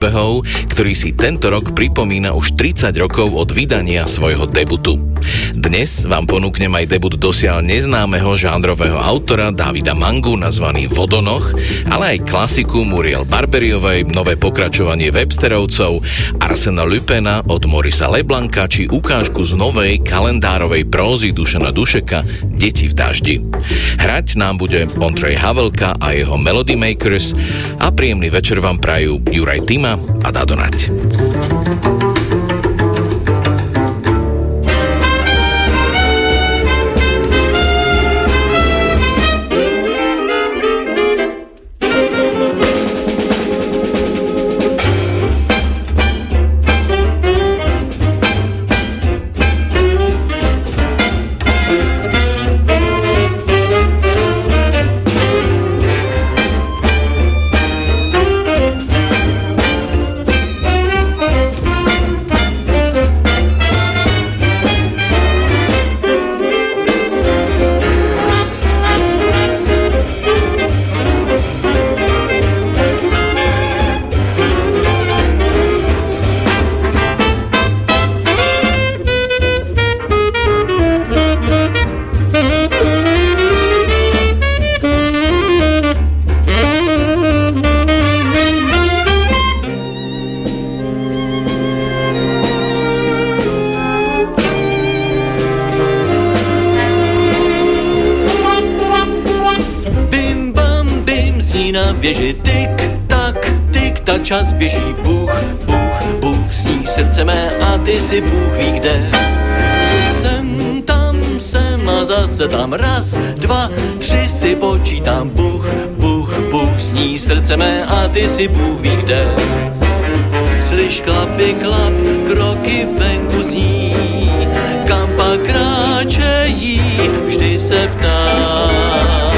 príbehov, ktorý si tento rok pripomína už 30 rokov od vydania svojho debutu. Dnes vám ponúknem aj debut dosiaľ neznámeho žánrového autora Davida Mangu nazvaný Vodonoch, ale aj klasiku Muriel Barberiovej, nové pokračovanie Websterovcov, Arsena Lupena od Morisa Leblanka či ukážku z novej kalendárovej prózy Dušana Dušeka Deti v daždi. Hrať nám bude Ondrej Havelka a jeho Melody Makers a príjemný večer vám prajú Juraj Tima a Dado zase tam raz, dva, tři si počítám, Bůh, Bůh, Bůh sní srdce mé a ty si Bůh ví kde. Slyš klapy, klap, kroky venku zní, kam pak kráčejí, vždy se ptám.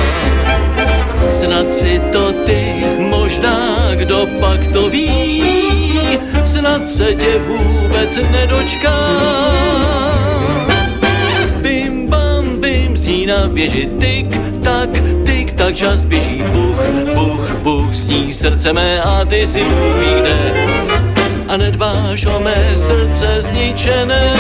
Snad si to ty možná kdo pak to ví, snad se tě vůbec nedočká. Bim, zní na věži tik tak, tik tak, čas běží, buch, buch, buch, sní srdce mé a ty si Bůh kde. A nedbáš o mé srdce zničené.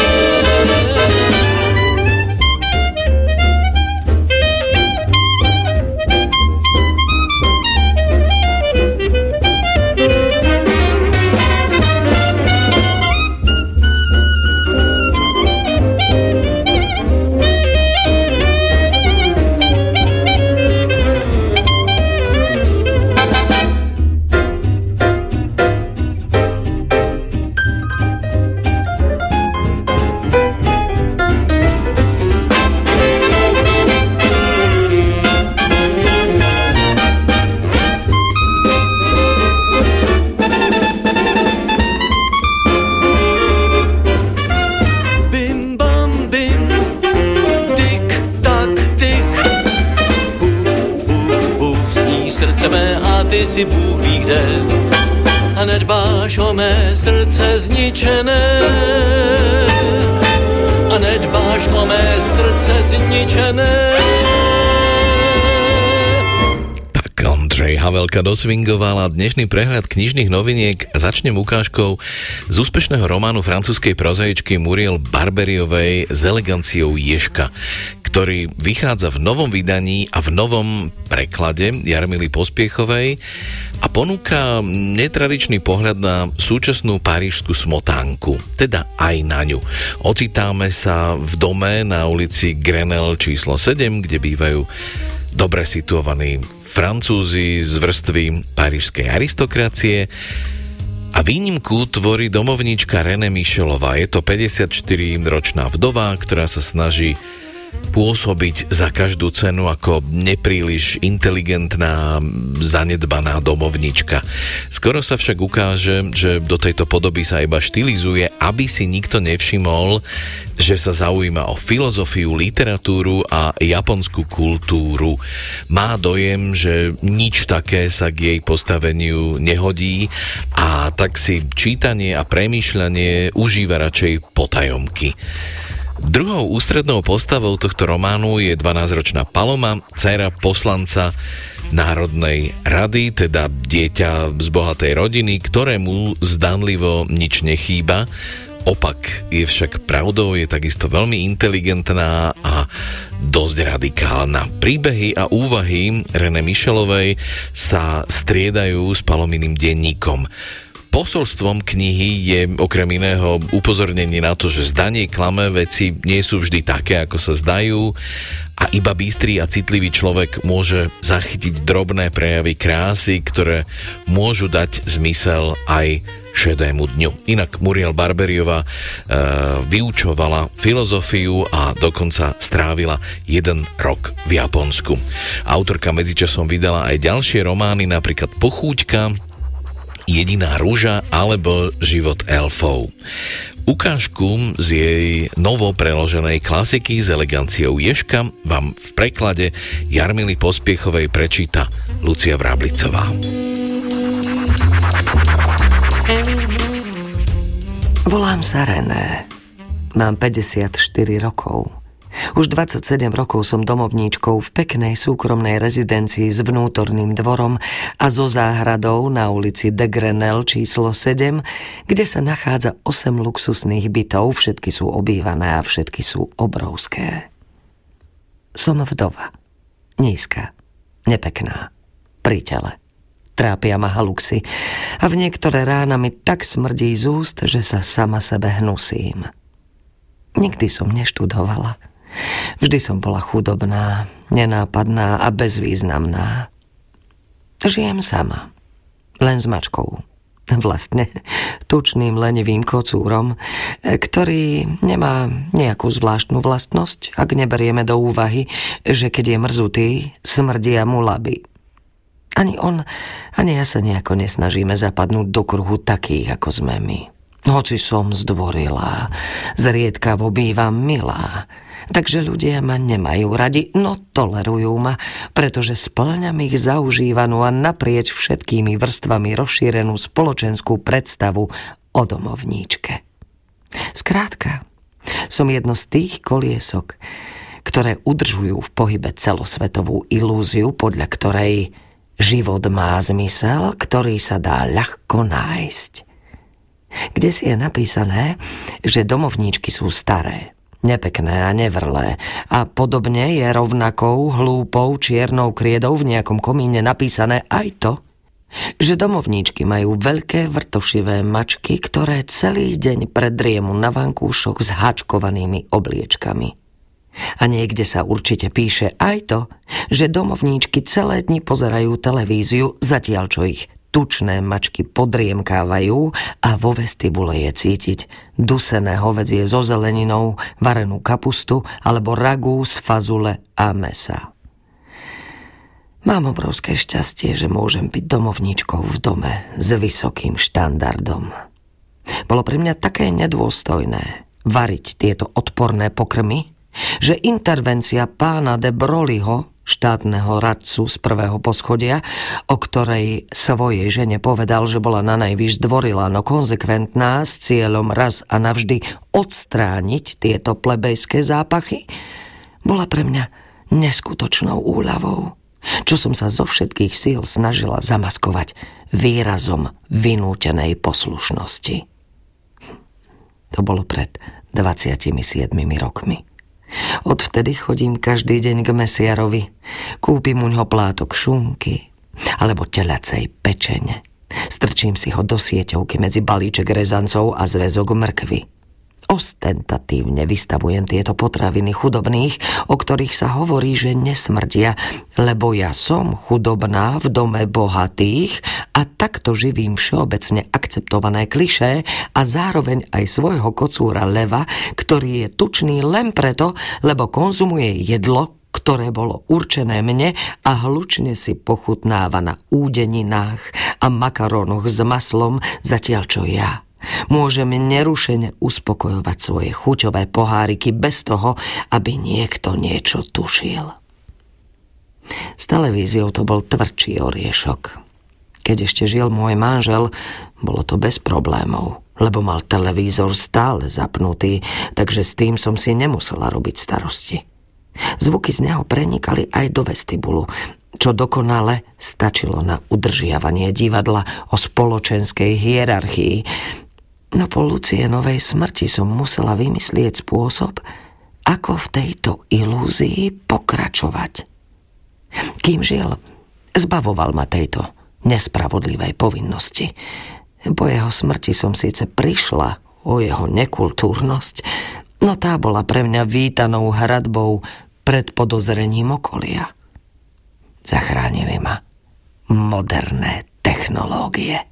Havelka dosvingovala dnešný prehľad knižných noviniek začnem ukážkou z úspešného románu francúzskej prozaičky Muriel Barberiovej s eleganciou Ješka, ktorý vychádza v novom vydaní a v novom preklade Jarmily Pospiechovej a ponúka netradičný pohľad na súčasnú parížskú smotánku, teda aj na ňu. Ocitáme sa v dome na ulici Grenelle číslo 7, kde bývajú dobre situovaní Francúzi z vrstvy parížskej aristokracie a výnimku tvorí domovníčka René Michelová. Je to 54-ročná vdova, ktorá sa snaží pôsobiť za každú cenu ako nepríliš inteligentná, zanedbaná domovnička. Skoro sa však ukáže, že do tejto podoby sa iba štilizuje, aby si nikto nevšimol, že sa zaujíma o filozofiu, literatúru a japonskú kultúru. Má dojem, že nič také sa k jej postaveniu nehodí a tak si čítanie a premýšľanie užíva radšej potajomky. Druhou ústrednou postavou tohto románu je 12-ročná Paloma, dcera poslanca Národnej rady, teda dieťa z bohatej rodiny, ktorému zdanlivo nič nechýba, Opak je však pravdou, je takisto veľmi inteligentná a dosť radikálna. Príbehy a úvahy René Michelovej sa striedajú s palominým denníkom. Posolstvom knihy je okrem iného upozornenie na to, že zdanie klame veci nie sú vždy také, ako sa zdajú a iba bystrý a citlivý človek môže zachytiť drobné prejavy krásy, ktoré môžu dať zmysel aj šedému dňu. Inak Muriel Barberiova e, vyučovala filozofiu a dokonca strávila jeden rok v Japonsku. Autorka medzičasom vydala aj ďalšie romány, napríklad Pochúťka, Jediná rúža alebo Život elfov. Ukážku z jej novo preloženej klasiky s eleganciou Ješka vám v preklade Jarmily Pospiechovej prečíta Lucia Vráblicová. Volám sa René. Mám 54 rokov. Už 27 rokov som domovníčkou v peknej súkromnej rezidencii s vnútorným dvorom a so záhradou na ulici de Grenelle číslo 7, kde sa nachádza 8 luxusných bytov, všetky sú obývané a všetky sú obrovské. Som vdova. Nízka. Nepekná. Pri tele. Trápia ma haluxy a v niektoré rána mi tak smrdí z úst, že sa sama sebe hnusím. Nikdy som neštudovala. Vždy som bola chudobná, nenápadná a bezvýznamná. Žijem sama, len s mačkou. Vlastne tučným lenivým kocúrom, ktorý nemá nejakú zvláštnu vlastnosť, ak neberieme do úvahy, že keď je mrzutý, smrdia mu laby. Ani on, ani ja sa nejako nesnažíme zapadnúť do kruhu takých, ako sme my. Hoci som zdvorila, zriedkavo bývam milá, takže ľudia ma nemajú radi, no tolerujú ma, pretože splňam ich zaužívanú a naprieč všetkými vrstvami rozšírenú spoločenskú predstavu o domovníčke. Skrátka, som jedno z tých koliesok, ktoré udržujú v pohybe celosvetovú ilúziu, podľa ktorej Život má zmysel, ktorý sa dá ľahko nájsť. Kde si je napísané, že domovníčky sú staré, nepekné a nevrlé a podobne je rovnakou hlúpou čiernou kriedou v nejakom komíne napísané aj to, že domovníčky majú veľké vrtošivé mačky, ktoré celý deň predriemu na vankúšoch s háčkovanými obliečkami. A niekde sa určite píše aj to, že domovníčky celé dni pozerajú televíziu, zatiaľ čo ich tučné mačky podriemkávajú a vo vestibule je cítiť dusené hovedzie so zeleninou, varenú kapustu alebo ragú z fazule a mesa. Mám obrovské šťastie, že môžem byť domovníčkou v dome s vysokým štandardom. Bolo pre mňa také nedôstojné variť tieto odporné pokrmy, že intervencia pána de Broliho, štátneho radcu z prvého poschodia, o ktorej svojej žene povedal, že bola na najvyš zdvorila, no konzekventná s cieľom raz a navždy odstrániť tieto plebejské zápachy, bola pre mňa neskutočnou úľavou, čo som sa zo všetkých síl snažila zamaskovať výrazom vynútenej poslušnosti. To bolo pred 27 rokmi. Odvtedy chodím každý deň k mesiarovi. Kúpim u ňoho plátok šunky alebo telacej pečene. Strčím si ho do sieťovky medzi balíček rezancov a zväzok mrkvy. Ostentatívne vystavujem tieto potraviny chudobných, o ktorých sa hovorí, že nesmrdia, lebo ja som chudobná v dome bohatých a takto živím všeobecne akceptované klišé a zároveň aj svojho kocúra leva, ktorý je tučný len preto, lebo konzumuje jedlo, ktoré bolo určené mne a hlučne si pochutnáva na údeninách a makarónoch s maslom, zatiaľ čo ja Môžem nerušene uspokojovať svoje chuťové poháriky bez toho, aby niekto niečo tušil. S televíziou to bol tvrdší oriešok. Keď ešte žil môj manžel, bolo to bez problémov, lebo mal televízor stále zapnutý, takže s tým som si nemusela robiť starosti. Zvuky z neho prenikali aj do vestibulu, čo dokonale stačilo na udržiavanie divadla o spoločenskej hierarchii. No po Lucie novej smrti som musela vymyslieť spôsob, ako v tejto ilúzii pokračovať. Kým žil, zbavoval ma tejto nespravodlivej povinnosti. Po jeho smrti som síce prišla o jeho nekultúrnosť, no tá bola pre mňa vítanou hradbou pred podozrením okolia. Zachránili ma moderné technológie.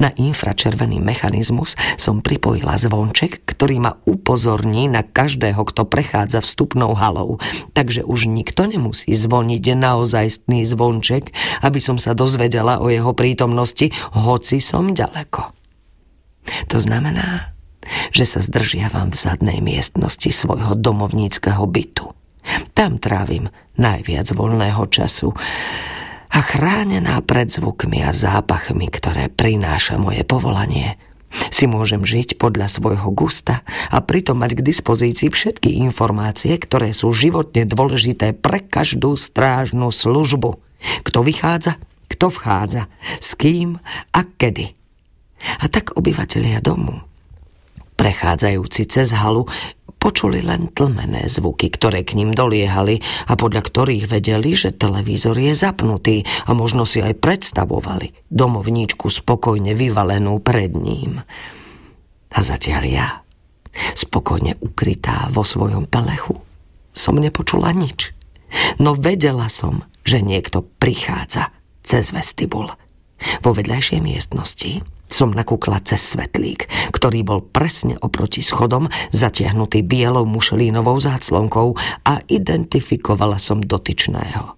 Na infračervený mechanizmus som pripojila zvonček, ktorý ma upozorní na každého, kto prechádza vstupnou halou. Takže už nikto nemusí zvoniť naozajstný zvonček, aby som sa dozvedela o jeho prítomnosti, hoci som ďaleko. To znamená, že sa zdržiavam v zadnej miestnosti svojho domovníckého bytu. Tam trávim najviac voľného času a chránená pred zvukmi a zápachmi, ktoré prináša moje povolanie. Si môžem žiť podľa svojho gusta a pritom mať k dispozícii všetky informácie, ktoré sú životne dôležité pre každú strážnu službu. Kto vychádza, kto vchádza, s kým a kedy. A tak obyvatelia domu, prechádzajúci cez halu, počuli len tlmené zvuky, ktoré k ním doliehali a podľa ktorých vedeli, že televízor je zapnutý a možno si aj predstavovali domovníčku spokojne vyvalenú pred ním. A zatiaľ ja, spokojne ukrytá vo svojom pelechu, som nepočula nič. No vedela som, že niekto prichádza cez vestibul. Vo vedľajšej miestnosti som nakúkla cez svetlík, ktorý bol presne oproti schodom, zatiahnutý bielou mušelínovou záclonkou a identifikovala som dotyčného.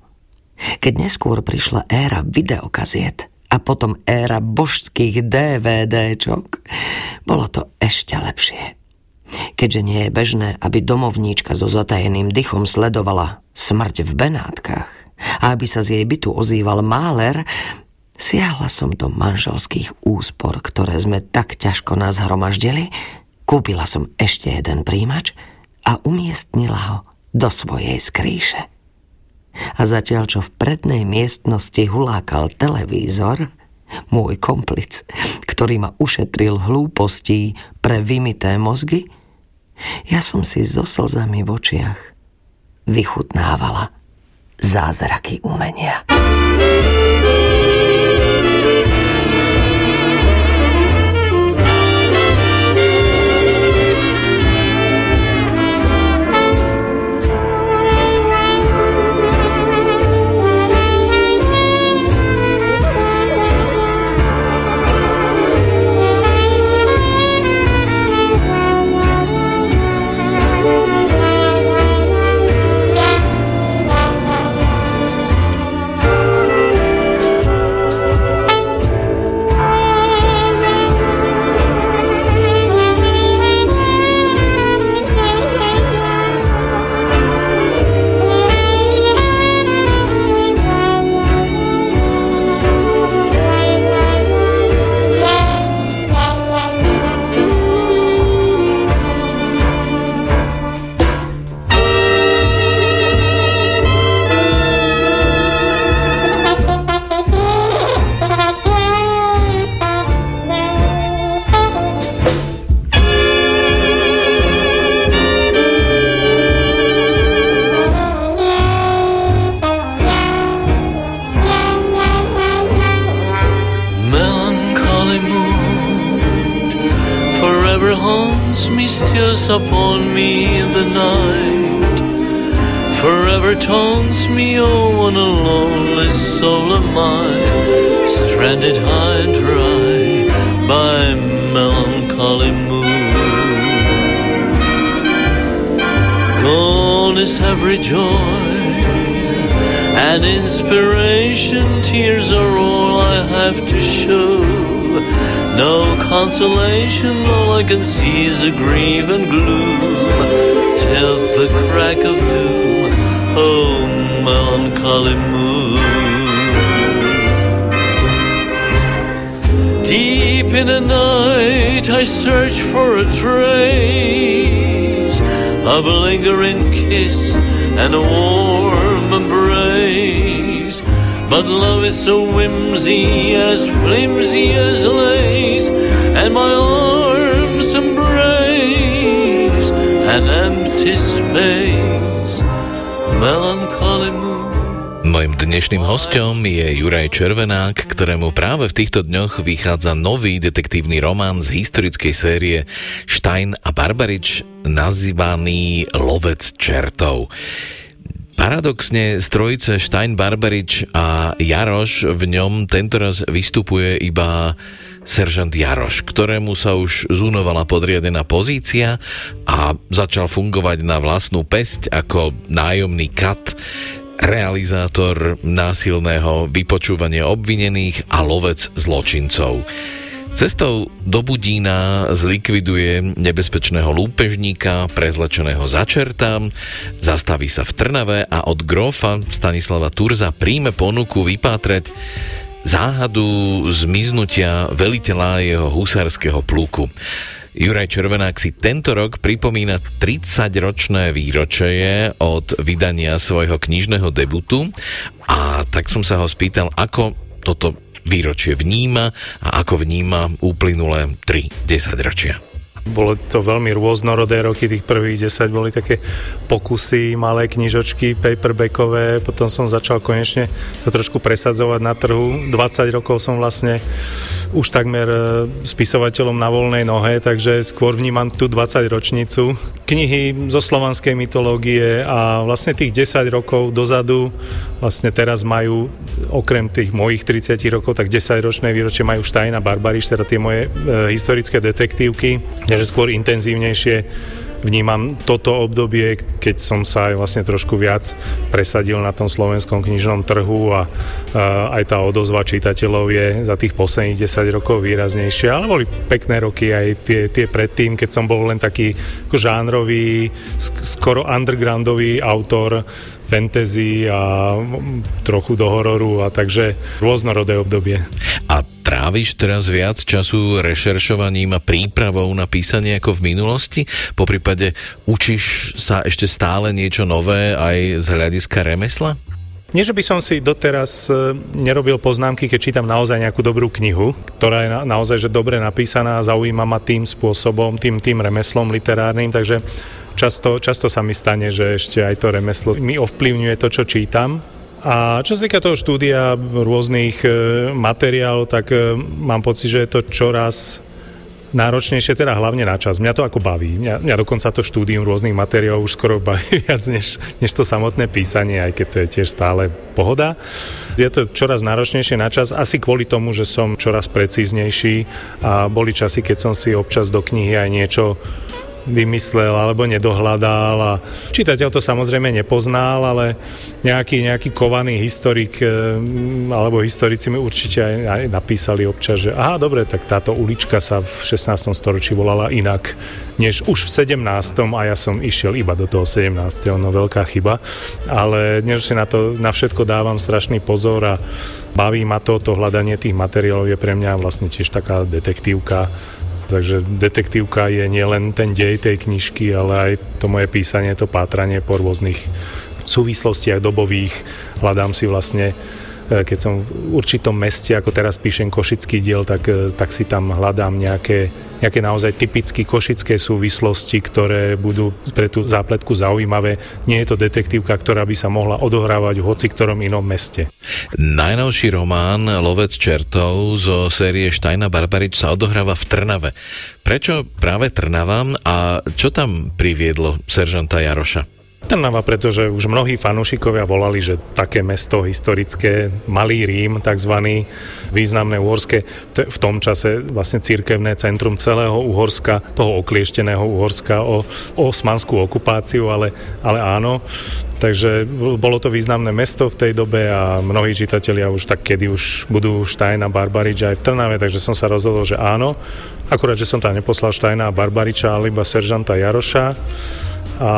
Keď neskôr prišla éra videokaziet a potom éra božských DVDčok, bolo to ešte lepšie. Keďže nie je bežné, aby domovníčka so zatajeným dychom sledovala smrť v Benátkach a aby sa z jej bytu ozýval máler, Siahla som do manželských úspor, ktoré sme tak ťažko nás hromaždili, kúpila som ešte jeden príjimač a umiestnila ho do svojej skrýše. A zatiaľ, čo v prednej miestnosti hulákal televízor, môj komplic, ktorý ma ušetril hlúpostí pre vymité mozgy, ja som si so slzami v očiach vychutnávala zázraky umenia. tears upon me in the night. Forever taunts me, oh, on a lonely soul am I, stranded high and dry by melancholy moon. Gone is every joy and inspiration, tears are all I have to show. No consolation, all I can see is a grief and gloom. Till the crack of doom, oh melancholy moon. Deep in the night I search for a trace Of a lingering kiss and a warm embrace. But love is so whimsy, as flimsy as lace, and my arms embrace an empty space, melancholy moon. Mojím dnešným hostom je Juraj Červenák, ktorému práve v týchto dňoch vychádza nový detektívny román z historickej série Stein a Barbarič nazývaný Lovec čertov. Paradoxne z trojice Stein, Barbarič a Jaroš v ňom tentoraz vystupuje iba seržant Jaroš, ktorému sa už zúnovala podriadená pozícia a začal fungovať na vlastnú pesť ako nájomný kat realizátor násilného vypočúvania obvinených a lovec zločincov. Cestou do Budína zlikviduje nebezpečného lúpežníka, prezlečeného začerta, zastaví sa v Trnave a od grófa Stanislava Turza príjme ponuku vypátrať záhadu zmiznutia veliteľa jeho husárskeho pluku. Juraj Červenák si tento rok pripomína 30-ročné výročie od vydania svojho knižného debutu a tak som sa ho spýtal, ako toto výročie vníma a ako vníma uplynulé 3 ročia. Bolo to veľmi rôznorodé roky, tých prvých 10 boli také pokusy, malé knižočky, paperbackové, potom som začal konečne sa trošku presadzovať na trhu. 20 rokov som vlastne už takmer e, spisovateľom na voľnej nohe, takže skôr vnímam tú 20 ročnicu. Knihy zo slovanskej mytológie a vlastne tých 10 rokov dozadu vlastne teraz majú okrem tých mojich 30 rokov, tak 10 ročné výročie majú Štajna Barbariš, teda tie moje e, historické detektívky že skôr intenzívnejšie vnímam toto obdobie, keď som sa aj vlastne trošku viac presadil na tom slovenskom knižnom trhu a, a aj tá odozva čitateľov je za tých posledných 10 rokov výraznejšia, ale boli pekné roky aj tie, tie predtým, keď som bol len taký žánrový, skoro undergroundový autor fantasy a trochu do hororu a takže rôznorodé obdobie. A Tráviš teraz viac času rešeršovaním a prípravou na písanie ako v minulosti? Po prípade učíš sa ešte stále niečo nové aj z hľadiska remesla? Nie, že by som si doteraz e, nerobil poznámky, keď čítam naozaj nejakú dobrú knihu, ktorá je naozaj že dobre napísaná, zaujíma ma tým spôsobom, tým, tým remeslom literárnym, takže často, často sa mi stane, že ešte aj to remeslo mi ovplyvňuje to, čo čítam a čo sa týka toho štúdia rôznych e, materiálov, tak e, mám pocit, že je to čoraz náročnejšie, teda hlavne na čas. Mňa to ako baví. Mňa, mňa dokonca to štúdium rôznych materiálov už skoro baví viac než, než to samotné písanie, aj keď to je tiež stále pohoda. Je to čoraz náročnejšie na čas, asi kvôli tomu, že som čoraz precíznejší a boli časy, keď som si občas do knihy aj niečo vymyslel alebo nedohľadal a čitateľ to samozrejme nepoznal, ale nejaký, nejaký kovaný historik eh, alebo historici mi určite aj, napísali občas, že aha, dobre, tak táto ulička sa v 16. storočí volala inak než už v 17. a ja som išiel iba do toho 17. no veľká chyba, ale dnes si na to na všetko dávam strašný pozor a baví ma to, to hľadanie tých materiálov je pre mňa vlastne tiež taká detektívka Takže detektívka je nielen ten dej tej knižky, ale aj to moje písanie, to pátranie po rôznych súvislostiach dobových. Hľadám si vlastne E, keď som v určitom meste, ako teraz píšem košický diel, tak, e, tak si tam hľadám nejaké, nejaké naozaj typické košické súvislosti, ktoré budú pre tú zápletku zaujímavé. Nie je to detektívka, ktorá by sa mohla odohrávať v hoci ktorom inom meste. Najnovší román Lovec čertov zo série Štajna Barbarič sa odohráva v Trnave. Prečo práve Trnava a čo tam priviedlo seržanta Jaroša? Trnava, pretože už mnohí fanúšikovia volali, že také mesto historické, malý Rím, takzvaný významné uhorské, v tom čase vlastne cirkevné centrum celého Uhorska, toho okliešteného Uhorska o, o osmanskú okupáciu, ale, ale áno. Takže bolo to významné mesto v tej dobe a mnohí čitatelia už tak, kedy už budú Štajna, Barbariča aj v Trnave, takže som sa rozhodol, že áno. Akurát, že som tam neposlal Štajna a Barbariča, ale iba seržanta Jaroša. A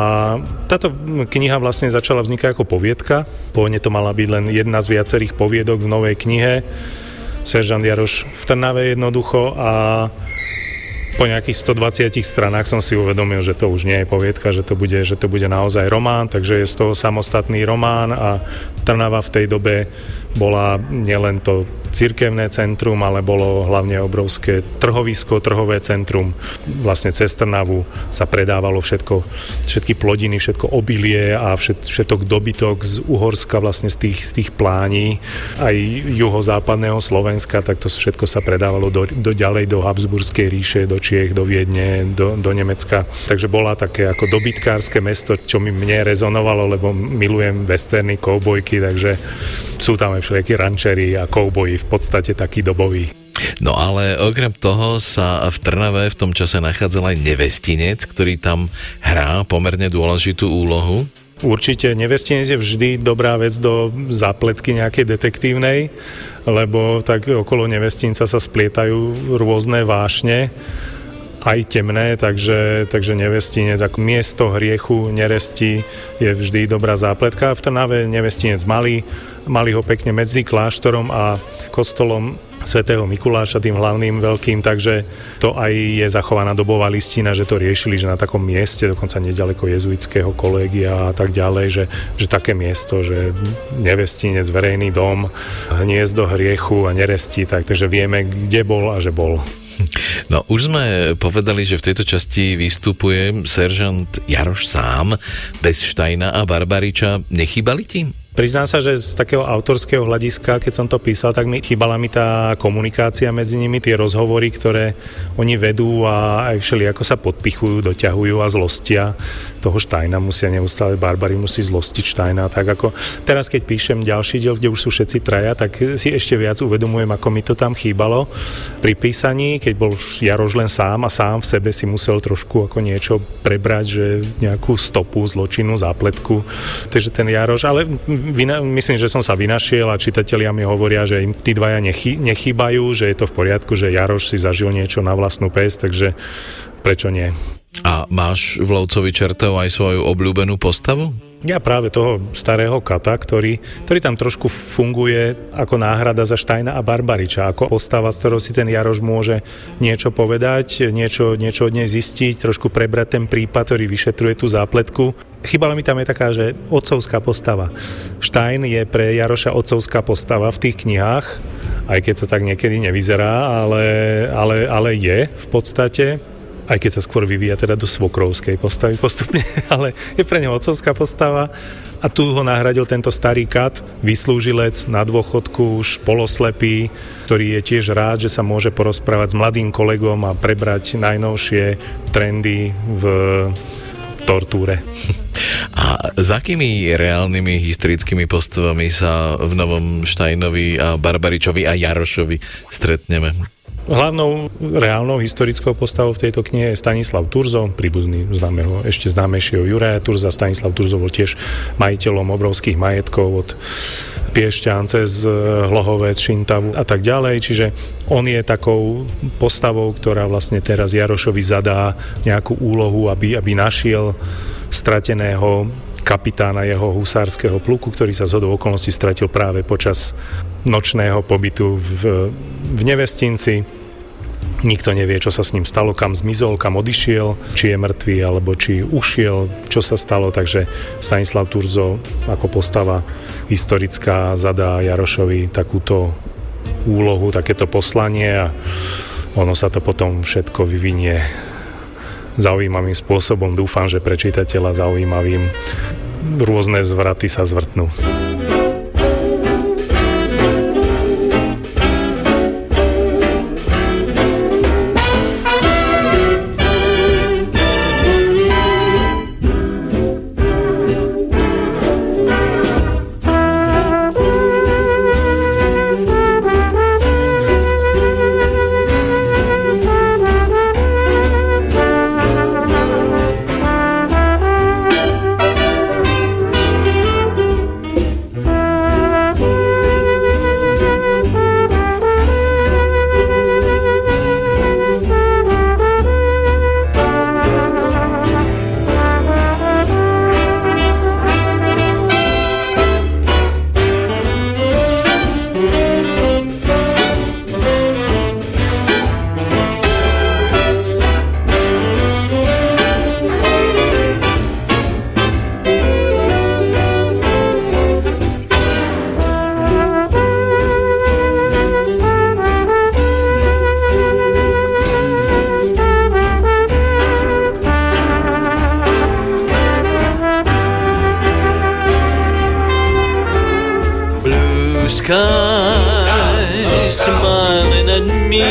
táto kniha vlastne začala vznikať ako poviedka. Pôvodne to mala byť len jedna z viacerých poviedok v novej knihe. Seržant Jaroš v Trnave jednoducho a po nejakých 120 stranách som si uvedomil, že to už nie je poviedka, že to bude, že to bude naozaj román, takže je z toho samostatný román a Trnava v tej dobe bola nielen to cirkevné centrum, ale bolo hlavne obrovské trhovisko, trhové centrum. Vlastne cez Trnavu sa predávalo všetko, všetky plodiny, všetko obilie a všet, všetok dobytok z Uhorska, vlastne z tých, z tých plání, aj juhozápadného Slovenska, tak to všetko sa predávalo do, do ďalej, do Habsburskej ríše, do Čiech, do Viedne, do, do Nemecka. Takže bola také ako dobytkárske mesto, čo mi mne rezonovalo, lebo milujem westerny, koubojky, takže sú tam aj všelijakí rančeri a kouboji v podstate taký dobový. No ale okrem toho sa v Trnave v tom čase nachádzal aj nevestinec, ktorý tam hrá pomerne dôležitú úlohu. Určite nevestinec je vždy dobrá vec do zápletky nejakej detektívnej, lebo tak okolo nevestinca sa splietajú rôzne vášne aj temné, takže, takže nevestinec ako miesto hriechu, neresti je vždy dobrá zápletka. V Trnave nevestinec malý, mali ho pekne medzi kláštorom a kostolom svätého Mikuláša, tým hlavným veľkým, takže to aj je zachovaná dobová listina, že to riešili, že na takom mieste, dokonca nedaleko jezuitského kolégia a tak ďalej, že, že také miesto, že nevestinec, verejný dom, hniezdo hriechu a neresti, tak, takže vieme, kde bol a že bol. No už sme povedali, že v tejto časti vystupuje seržant Jaroš sám, bez Štajna a Barbariča. Nechýbali ti? Priznám sa, že z takého autorského hľadiska, keď som to písal, tak mi chýbala mi tá komunikácia medzi nimi, tie rozhovory, ktoré oni vedú a aj všeli ako sa podpichujú, doťahujú a zlostia. Toho Štajna, musia neustále, Barbary musí zlostiť Štajna, tak ako teraz, keď píšem ďalší diel, kde už sú všetci traja, tak si ešte viac uvedomujem, ako mi to tam chýbalo pri písaní, keď bol Jaroš len sám a sám v sebe si musel trošku ako niečo prebrať, že nejakú stopu, zločinu, zápletku, takže ten Jaroš, ale vyna, myslím, že som sa vynašiel a čitatelia mi hovoria, že im tí dvaja nechy, nechýbajú, že je to v poriadku, že Jaroš si zažil niečo na vlastnú pes, takže prečo nie? A máš v Lovcovi čertov aj svoju obľúbenú postavu? Ja práve toho starého kata, ktorý, ktorý tam trošku funguje ako náhrada za Štajna a Barbariča, ako postava, s ktorou si ten Jaroš môže niečo povedať, niečo, niečo od nej zistiť, trošku prebrať ten prípad, ktorý vyšetruje tú zápletku. Chybala mi tam je taká, že otcovská postava. Štajn je pre Jaroša otcovská postava v tých knihách, aj keď to tak niekedy nevyzerá, ale, ale, ale je v podstate aj keď sa skôr vyvíja teda do svokrovskej postavy postupne, ale je pre neho otcovská postava a tu ho nahradil tento starý kat, vyslúžilec na dôchodku, už poloslepý, ktorý je tiež rád, že sa môže porozprávať s mladým kolegom a prebrať najnovšie trendy v tortúre. A s akými reálnymi historickými postavami sa v novom Štajnovi a Barbaričovi a Jarošovi stretneme? Hlavnou reálnou historickou postavou v tejto knihe je Stanislav Turzo, príbuzný známeho, ešte známejšieho Juraja Turza. Stanislav Turzo bol tiež majiteľom obrovských majetkov od Piešťan cez Hlohovec, Šintavu a tak ďalej. Čiže on je takou postavou, ktorá vlastne teraz Jarošovi zadá nejakú úlohu, aby, aby našiel strateného kapitána jeho husárskeho pluku, ktorý sa z hodou okolností stratil práve počas nočného pobytu v, v Nevestinci. Nikto nevie, čo sa s ním stalo, kam zmizol, kam odišiel, či je mŕtvý, alebo či ušiel, čo sa stalo. Takže Stanislav Turzo ako postava historická zadá Jarošovi takúto úlohu, takéto poslanie a ono sa to potom všetko vyvinie zaujímavým spôsobom. Dúfam, že pre čitateľa zaujímavým rôzne zvraty sa zvrtnú. Smiling at me.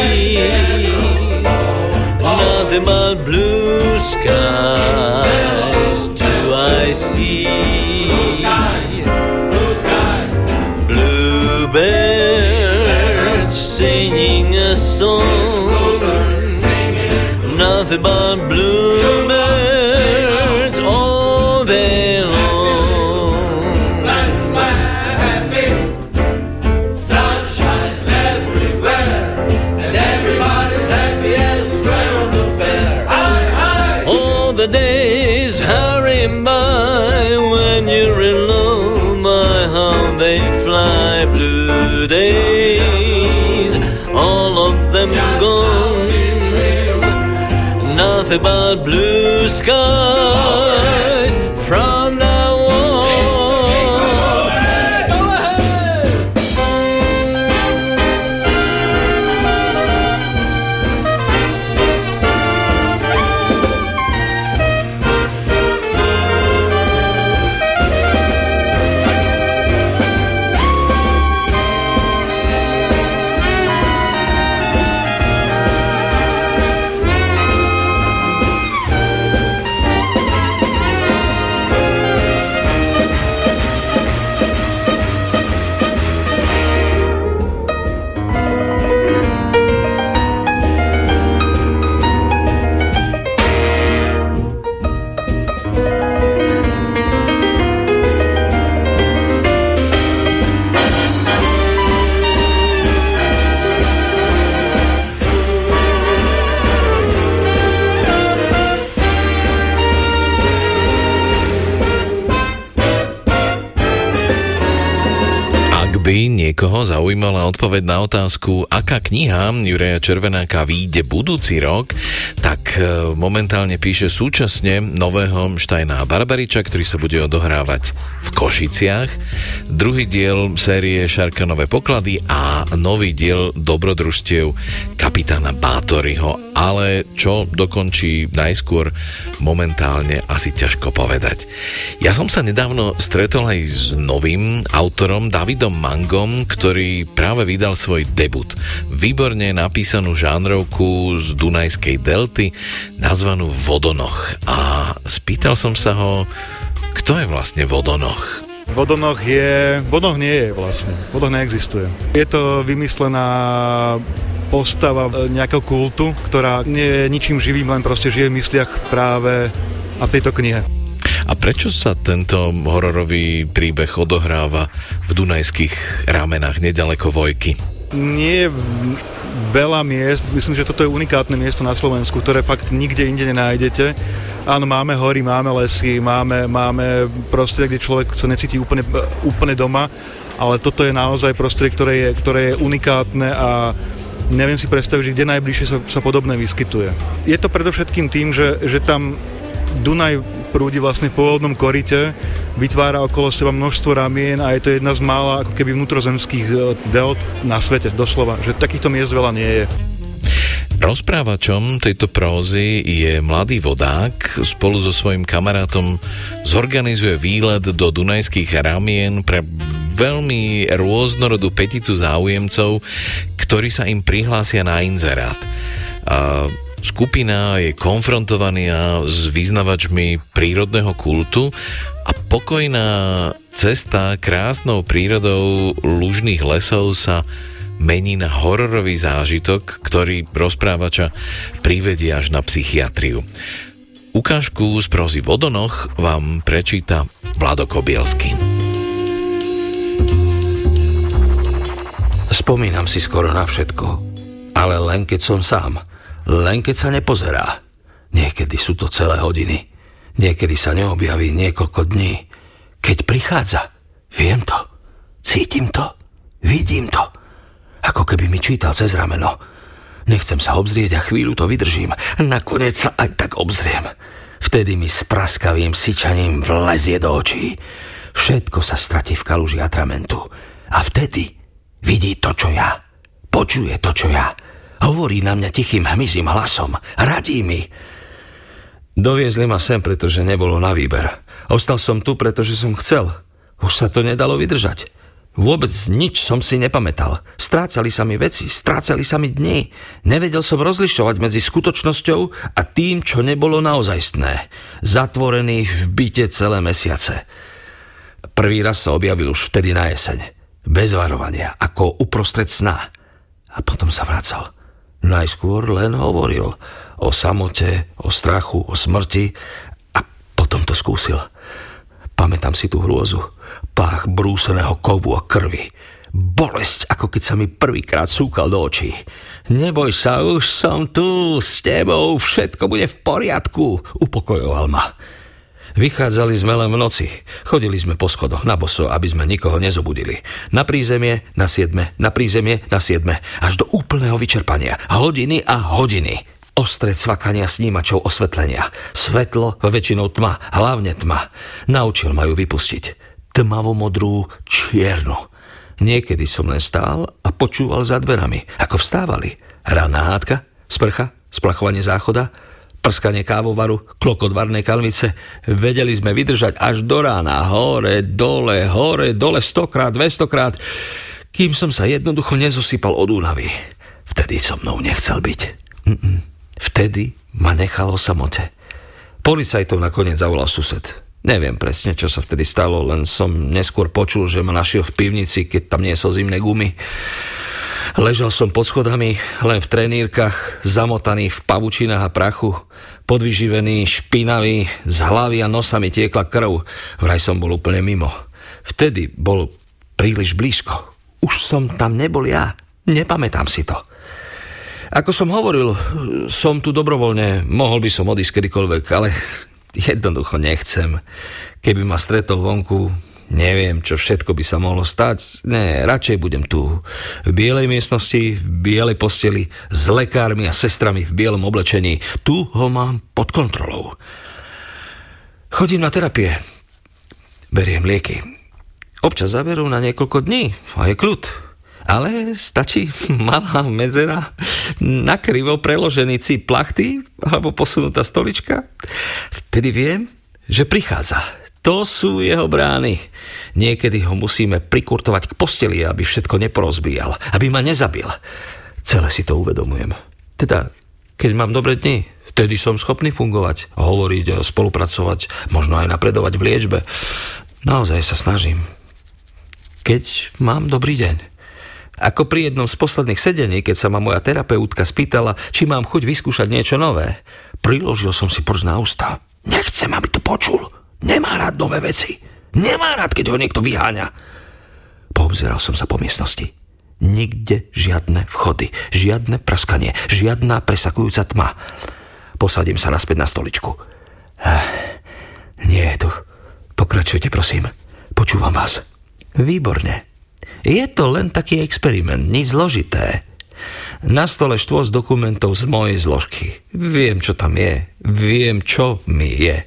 Nothing but blue skies do I see. Bluebirds singing a song. Nothing but bluebirds zaujímala odpoveď na otázku, aká kniha Juraja Červenáka vyjde budúci rok, tak e, momentálne píše súčasne nového Štajná Barbariča, ktorý sa bude odohrávať v Košiciach, druhý diel série Šarkanové poklady a nový diel dobrodružstiev kapitána Bátoryho, ale čo dokončí najskôr momentálne asi ťažko povedať. Ja som sa nedávno stretol aj s novým autorom Davidom Mangom, ktorý práve vydal svoj debut. Výborne napísanú žánrovku z Dunajskej delty, nazvanú Vodonoch. A spýtal som sa ho, kto je vlastne Vodonoch? Vodonoh je... Vodonoh nie je vlastne. Vodonoh neexistuje. Je to vymyslená postava e, nejakého kultu, ktorá nie je ničím živým, len proste žije v mysliach práve a v tejto knihe. A prečo sa tento hororový príbeh odohráva v Dunajských ramenách nedaleko Vojky? Nie je veľa miest, myslím, že toto je unikátne miesto na Slovensku, ktoré fakt nikde inde nenájdete. Áno, máme hory, máme lesy, máme, máme prostredie, kde človek sa necíti úplne, úplne doma, ale toto je naozaj prostredie, ktoré je, ktoré je unikátne a neviem si predstaviť, že kde najbližšie sa, sa podobné vyskytuje. Je to predovšetkým tým, že, že tam Dunaj prúdi vlastne po pôvodnom korite, vytvára okolo seba množstvo ramien a je to jedna z mála ako keby vnútrozemských e, delt na svete, doslova, že takýchto miest veľa nie je. Rozprávačom tejto prózy je mladý vodák. Spolu so svojím kamarátom zorganizuje výlet do Dunajských ramien pre veľmi rôznorodú peticu záujemcov, ktorí sa im prihlásia na inzerát. A skupina je konfrontovaná s vyznavačmi prírodného kultu a pokojná cesta krásnou prírodou lužných lesov sa mení na hororový zážitok, ktorý rozprávača privedie až na psychiatriu. Ukážku z prozy Vodonoch vám prečíta Vlado Kobielsky. Spomínam si skoro na všetko, ale len keď som sám, len keď sa nepozerá. Niekedy sú to celé hodiny, niekedy sa neobjaví niekoľko dní. Keď prichádza, viem to, cítim to, vidím to, ako keby mi čítal cez rameno. Nechcem sa obzrieť a chvíľu to vydržím. Nakoniec sa aj tak obzriem. Vtedy mi s praskavým syčaním vlezie do očí. Všetko sa stratí v kaluži atramentu. A vtedy vidí to, čo ja. Počuje to, čo ja. Hovorí na mňa tichým hmyzím hlasom. Radí mi. Doviezli ma sem, pretože nebolo na výber. Ostal som tu, pretože som chcel. Už sa to nedalo vydržať. Vôbec nič som si nepamätal. Strácali sa mi veci, strácali sa mi dni. Nevedel som rozlišovať medzi skutočnosťou a tým, čo nebolo naozajstné. Zatvorený v byte celé mesiace. Prvý raz sa objavil už vtedy na jeseň. Bez varovania, ako uprostred sna. A potom sa vracal. Najskôr len hovoril o samote, o strachu, o smrti a potom to skúsil. Pamätám si tú hrôzu. Pách brúseného kovu a krvi. Bolesť, ako keď sa mi prvýkrát súkal do očí. Neboj sa, už som tu, s tebou, všetko bude v poriadku, upokojoval ma. Vychádzali sme len v noci. Chodili sme po schodoch na boso, aby sme nikoho nezobudili. Na prízemie, na siedme, na prízemie, na siedme. Až do úplného vyčerpania. Hodiny a hodiny. Ostré cvakania snímačov osvetlenia. Svetlo, väčšinou tma, hlavne tma. Naučil ma ju vypustiť. Tmavo-modrú čiernu. Niekedy som len stál a počúval za dverami, ako vstávali. Ranná hádka, sprcha, splachovanie záchoda, prskanie kávovaru, klokot varnej kalmice. Vedeli sme vydržať až do rána, hore, dole, hore, dole, stokrát, dvestokrát, kým som sa jednoducho nezosypal od únavy. Vtedy so mnou nechcel byť. Mm-mm. Vtedy ma nechalo samote. Policajtov nakoniec zavolal sused. Neviem presne, čo sa vtedy stalo, len som neskôr počul, že ma našiel v pivnici, keď tam niesol zimné gumy. Ležal som pod schodami, len v trenírkach, zamotaný v pavučinách a prachu, podvyživený, špinavý, z hlavy a nosa mi tiekla krv. Vraj som bol úplne mimo. Vtedy bol príliš blízko. Už som tam nebol ja. Nepamätám si to. Ako som hovoril, som tu dobrovoľne, mohol by som odísť kedykoľvek, ale jednoducho nechcem. Keby ma stretol vonku, neviem, čo všetko by sa mohlo stať. Ne, radšej budem tu. V bielej miestnosti, v bielej posteli, s lekármi a sestrami v bielom oblečení. Tu ho mám pod kontrolou. Chodím na terapie. Beriem lieky. Občas zaberú na niekoľko dní a je kľud ale stačí malá medzera, nakrivo preložený cíp plachty alebo posunutá stolička. Vtedy viem, že prichádza. To sú jeho brány. Niekedy ho musíme prikurtovať k posteli, aby všetko neporozbíjal, aby ma nezabil. Celé si to uvedomujem. Teda, keď mám dobré dni, vtedy som schopný fungovať, hovoriť, spolupracovať, možno aj napredovať v liečbe. Naozaj sa snažím. Keď mám dobrý deň, ako pri jednom z posledných sedení, keď sa ma moja terapeutka spýtala, či mám chuť vyskúšať niečo nové, priložil som si prst na ústa. Nechcem, aby to počul. Nemá rád nové veci. Nemá rád, keď ho niekto vyháňa. Poobzeral som sa po miestnosti. Nikde žiadne vchody, žiadne praskanie, žiadna presakujúca tma. Posadím sa naspäť na stoličku. Eh, nie je tu. Pokračujte, prosím. Počúvam vás. Výborne. Je to len taký experiment, nič zložité. Na stole štôs dokumentov z mojej zložky. Viem, čo tam je. Viem, čo mi je.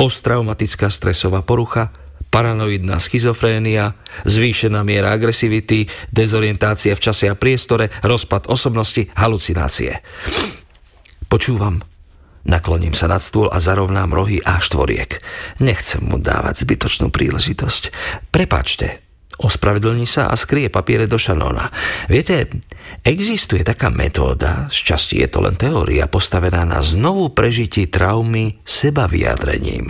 Posttraumatická stresová porucha, paranoidná schizofrénia, zvýšená miera agresivity, dezorientácia v čase a priestore, rozpad osobnosti, halucinácie. Počúvam. Nakloním sa nad stôl a zarovnám rohy a štvoriek. Nechcem mu dávať zbytočnú príležitosť. Prepačte, ospravedlní sa a skrie papiere do šanóna. Viete, existuje taká metóda, z časti je to len teória, postavená na znovu prežití traumy seba vyjadrením.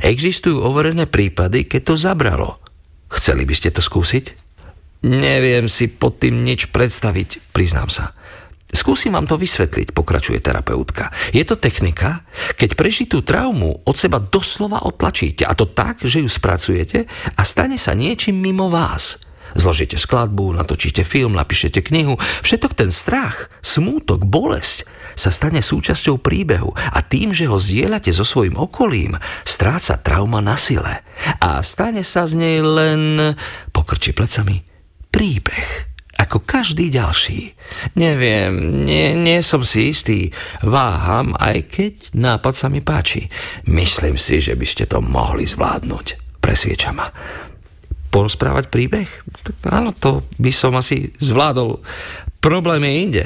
Existujú overené prípady, keď to zabralo. Chceli by ste to skúsiť? Neviem si pod tým nič predstaviť, priznám sa. Skúsim vám to vysvetliť, pokračuje terapeutka. Je to technika, keď prežitú traumu od seba doslova otlačíte, a to tak, že ju spracujete a stane sa niečím mimo vás. Zložíte skladbu, natočíte film, napíšete knihu. Všetok ten strach, smútok, bolesť sa stane súčasťou príbehu a tým, že ho zdieľate so svojím okolím, stráca trauma na sile a stane sa z nej len, pokrči plecami, príbeh ako každý ďalší. Neviem, nie, nie som si istý. Váham, aj keď nápad sa mi páči. Myslím si, že by ste to mohli zvládnuť. Presvieča ma. Porozprávať príbeh? Tak áno, to by som asi zvládol. Problém je inde.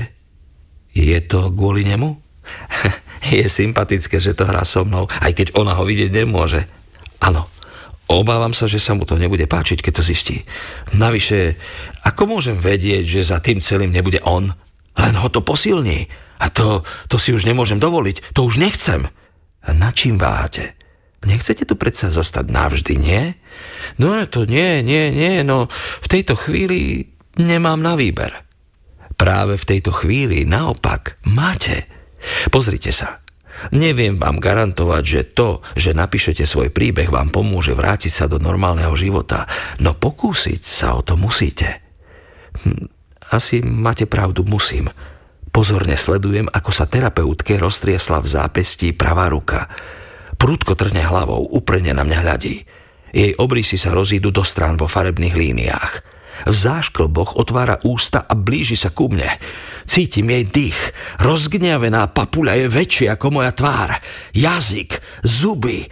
Je to kvôli nemu? je sympatické, že to hrá so mnou, aj keď ona ho vidieť nemôže. Áno, Obávam sa, že sa mu to nebude páčiť, keď to zistí. Navyše, ako môžem vedieť, že za tým celým nebude on? Len ho to posilní. A to, to si už nemôžem dovoliť. To už nechcem. A na čím váhate? Nechcete tu predsa zostať navždy, nie? No to nie, nie, nie, no v tejto chvíli nemám na výber. Práve v tejto chvíli naopak máte. Pozrite sa, Neviem vám garantovať, že to, že napíšete svoj príbeh, vám pomôže vrátiť sa do normálneho života, no pokúsiť sa o to musíte. Hm, asi máte pravdu, musím. Pozorne sledujem, ako sa terapeutke roztriesla v zápestí pravá ruka. Prúdko trhne hlavou, uprene na mňa hľadí. Jej obrysy sa rozídu do strán vo farebných líniách. V zášklboch otvára ústa a blíži sa ku mne. Cítim jej dých. Rozgňavená papuľa je väčšia ako moja tvár. Jazyk, zuby.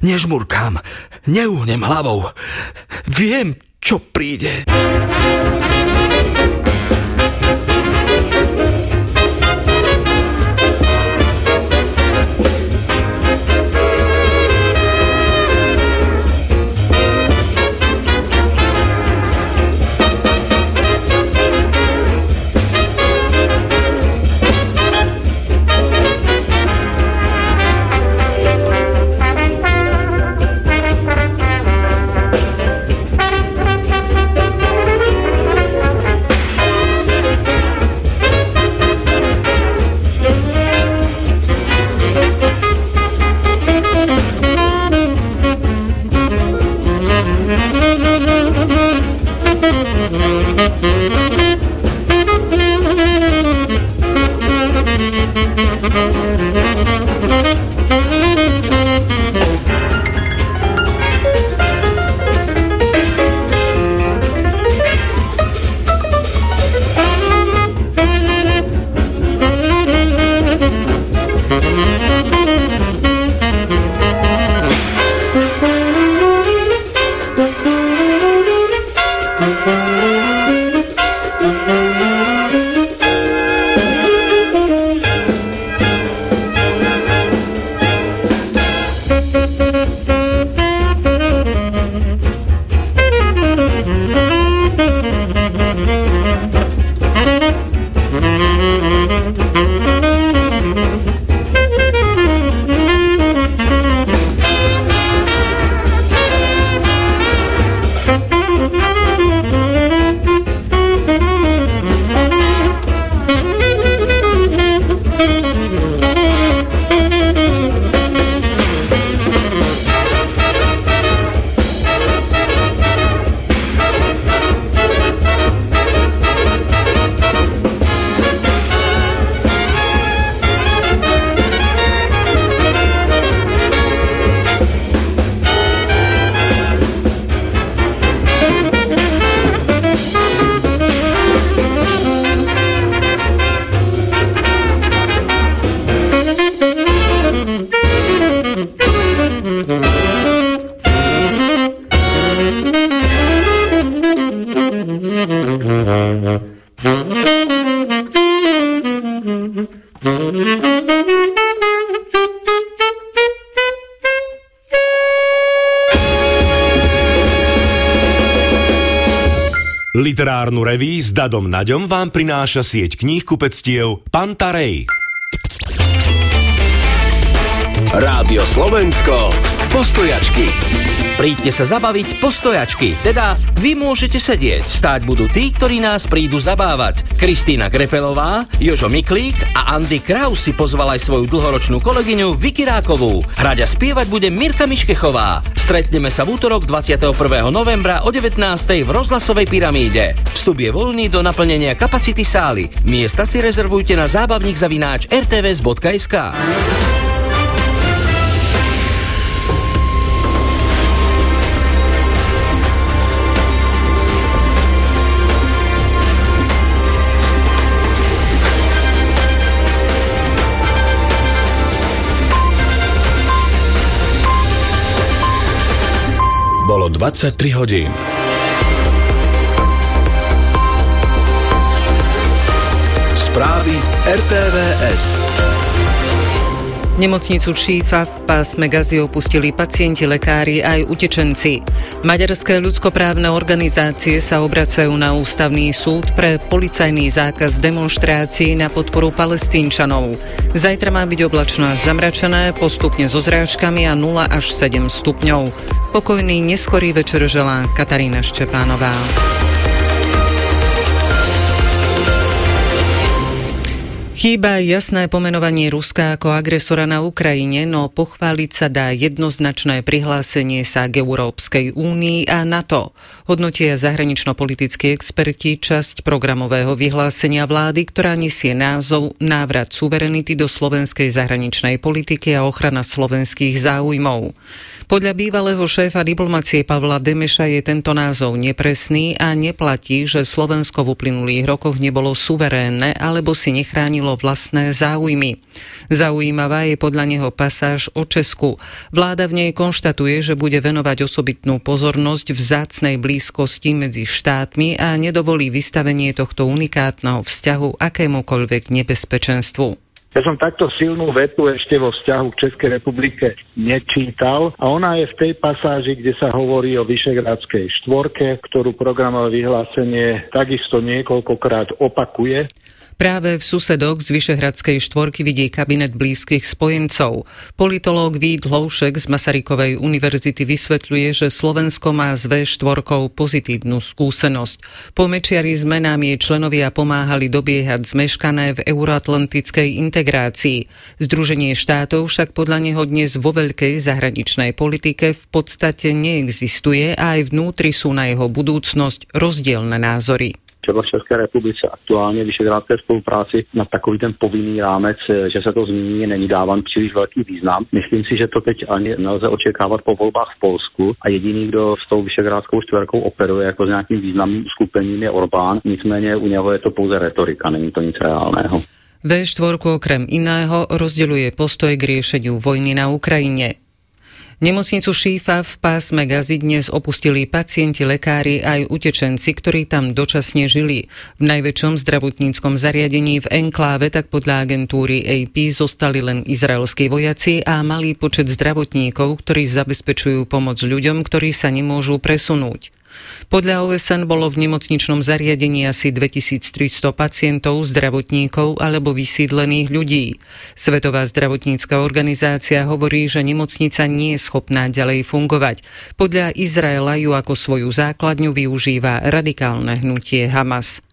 Nežmurkám, neuhnem hlavou. Viem, čo príde. Literárnu reví s Dadom Naďom vám prináša sieť kníh kupectiev Pantarej. Rádio Slovensko Postojačky Príďte sa zabaviť postojačky, teda vy môžete sedieť, stáť budú tí, ktorí nás prídu zabávať. Kristýna Grepelová, Jožo Miklík a Andy Kraus si pozval aj svoju dlhoročnú kolegyňu Vicky Rákovú. Hrať a spievať bude Mirka Miškechová. Stretneme sa v útorok 21. novembra o 19. v rozhlasovej pyramíde. Vstup je voľný do naplnenia kapacity sály. Miesta si rezervujte na zábavník zavináč rtvs.sk. 23 hodín. Správy RTVS. Nemocnicu Šífa v pásme Gazi opustili pacienti, lekári aj utečenci. Maďarské ľudskoprávne organizácie sa obracajú na ústavný súd pre policajný zákaz demonstrácií na podporu palestínčanov. Zajtra má byť oblačno až zamračené, postupne so zrážkami a 0 až 7 stupňov. Pokojný neskorý večer želá Katarína Ščepánová. Chýba jasné pomenovanie Ruska ako agresora na Ukrajine, no pochváliť sa dá jednoznačné prihlásenie sa k Európskej únii a NATO. Hodnotia zahranično-politickí experti časť programového vyhlásenia vlády, ktorá nesie názov Návrat suverenity do slovenskej zahraničnej politiky a ochrana slovenských záujmov. Podľa bývalého šéfa diplomacie Pavla Demeša je tento názov nepresný a neplatí, že Slovensko v uplynulých rokoch nebolo suverénne alebo si nechránilo vlastné záujmy. Zaujímavá je podľa neho pasáž o Česku. Vláda v nej konštatuje, že bude venovať osobitnú pozornosť v zácnej blízkosti medzi štátmi a nedovolí vystavenie tohto unikátneho vzťahu akémukoľvek nebezpečenstvu. Ja som takto silnú vetu ešte vo vzťahu k Českej republike nečítal a ona je v tej pasáži, kde sa hovorí o Vyšegrádskej štvorke, ktorú programové vyhlásenie takisto niekoľkokrát opakuje. Práve v susedoch z Vyšehradskej štvorky vidí kabinet blízkych spojencov. Politológ Vít Hloušek z Masarykovej univerzity vysvetľuje, že Slovensko má s V4 pozitívnu skúsenosť. Po mečiarizme nám jej členovia pomáhali dobiehať zmeškané v euroatlantickej integrácii. Združenie štátov však podľa neho dnes vo veľkej zahraničnej politike v podstate neexistuje a aj vnútri sú na jeho budúcnosť rozdielne názory třeba v České republice aktuálně vyšegrádské spolupráci na takový ten povinný rámec, že se to zmíní, není dáván příliš velký význam. Myslím si, že to teď ani nelze očekávat po volbách v Polsku a jediný, kdo s tou vyšegrádskou čtverkou operuje jako s nějakým významným skupením je Orbán, nicméně u něho je to pouze retorika, není to nic reálného. V4 okrem iného rozdeľuje postoj k riešeniu vojny na Ukrajine. Nemocnicu Šífa v pásme Gazi dnes opustili pacienti, lekári aj utečenci, ktorí tam dočasne žili. V najväčšom zdravotníckom zariadení v enkláve tak podľa agentúry AP zostali len izraelskí vojaci a malý počet zdravotníkov, ktorí zabezpečujú pomoc ľuďom, ktorí sa nemôžu presunúť. Podľa OSN bolo v nemocničnom zariadení asi 2300 pacientov, zdravotníkov alebo vysídlených ľudí. Svetová zdravotnícka organizácia hovorí, že nemocnica nie je schopná ďalej fungovať. Podľa Izraela ju ako svoju základňu využíva radikálne hnutie Hamas.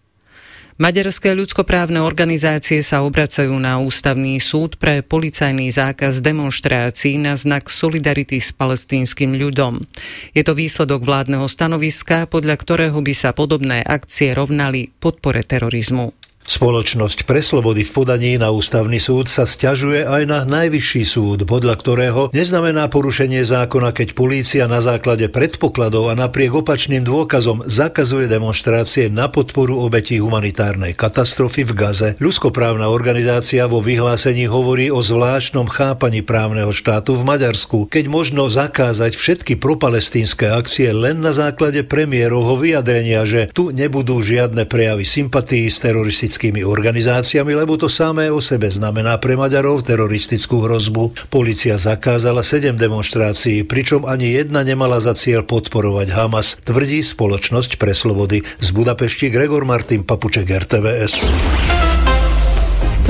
Maďarské ľudskoprávne organizácie sa obracajú na ústavný súd pre policajný zákaz demonstrácií na znak solidarity s palestínskym ľudom. Je to výsledok vládneho stanoviska, podľa ktorého by sa podobné akcie rovnali podpore terorizmu. Spoločnosť pre slobody v podaní na ústavný súd sa stiažuje aj na najvyšší súd, podľa ktorého neznamená porušenie zákona, keď polícia na základe predpokladov a napriek opačným dôkazom zakazuje demonstrácie na podporu obetí humanitárnej katastrofy v Gaze. Ľudskoprávna organizácia vo vyhlásení hovorí o zvláštnom chápaní právneho štátu v Maďarsku, keď možno zakázať všetky propalestínske akcie len na základe premiérovho vyjadrenia, že tu nebudú žiadne prejavy sympatí s teroristickými teroristickými organizáciami, lebo to samé o sebe znamená pre Maďarov teroristickú hrozbu. Polícia zakázala 7 demonstrácií, pričom ani jedna nemala za cieľ podporovať Hamas, tvrdí spoločnosť pre slobody. Z Budapešti Gregor Martin Papuček RTVS.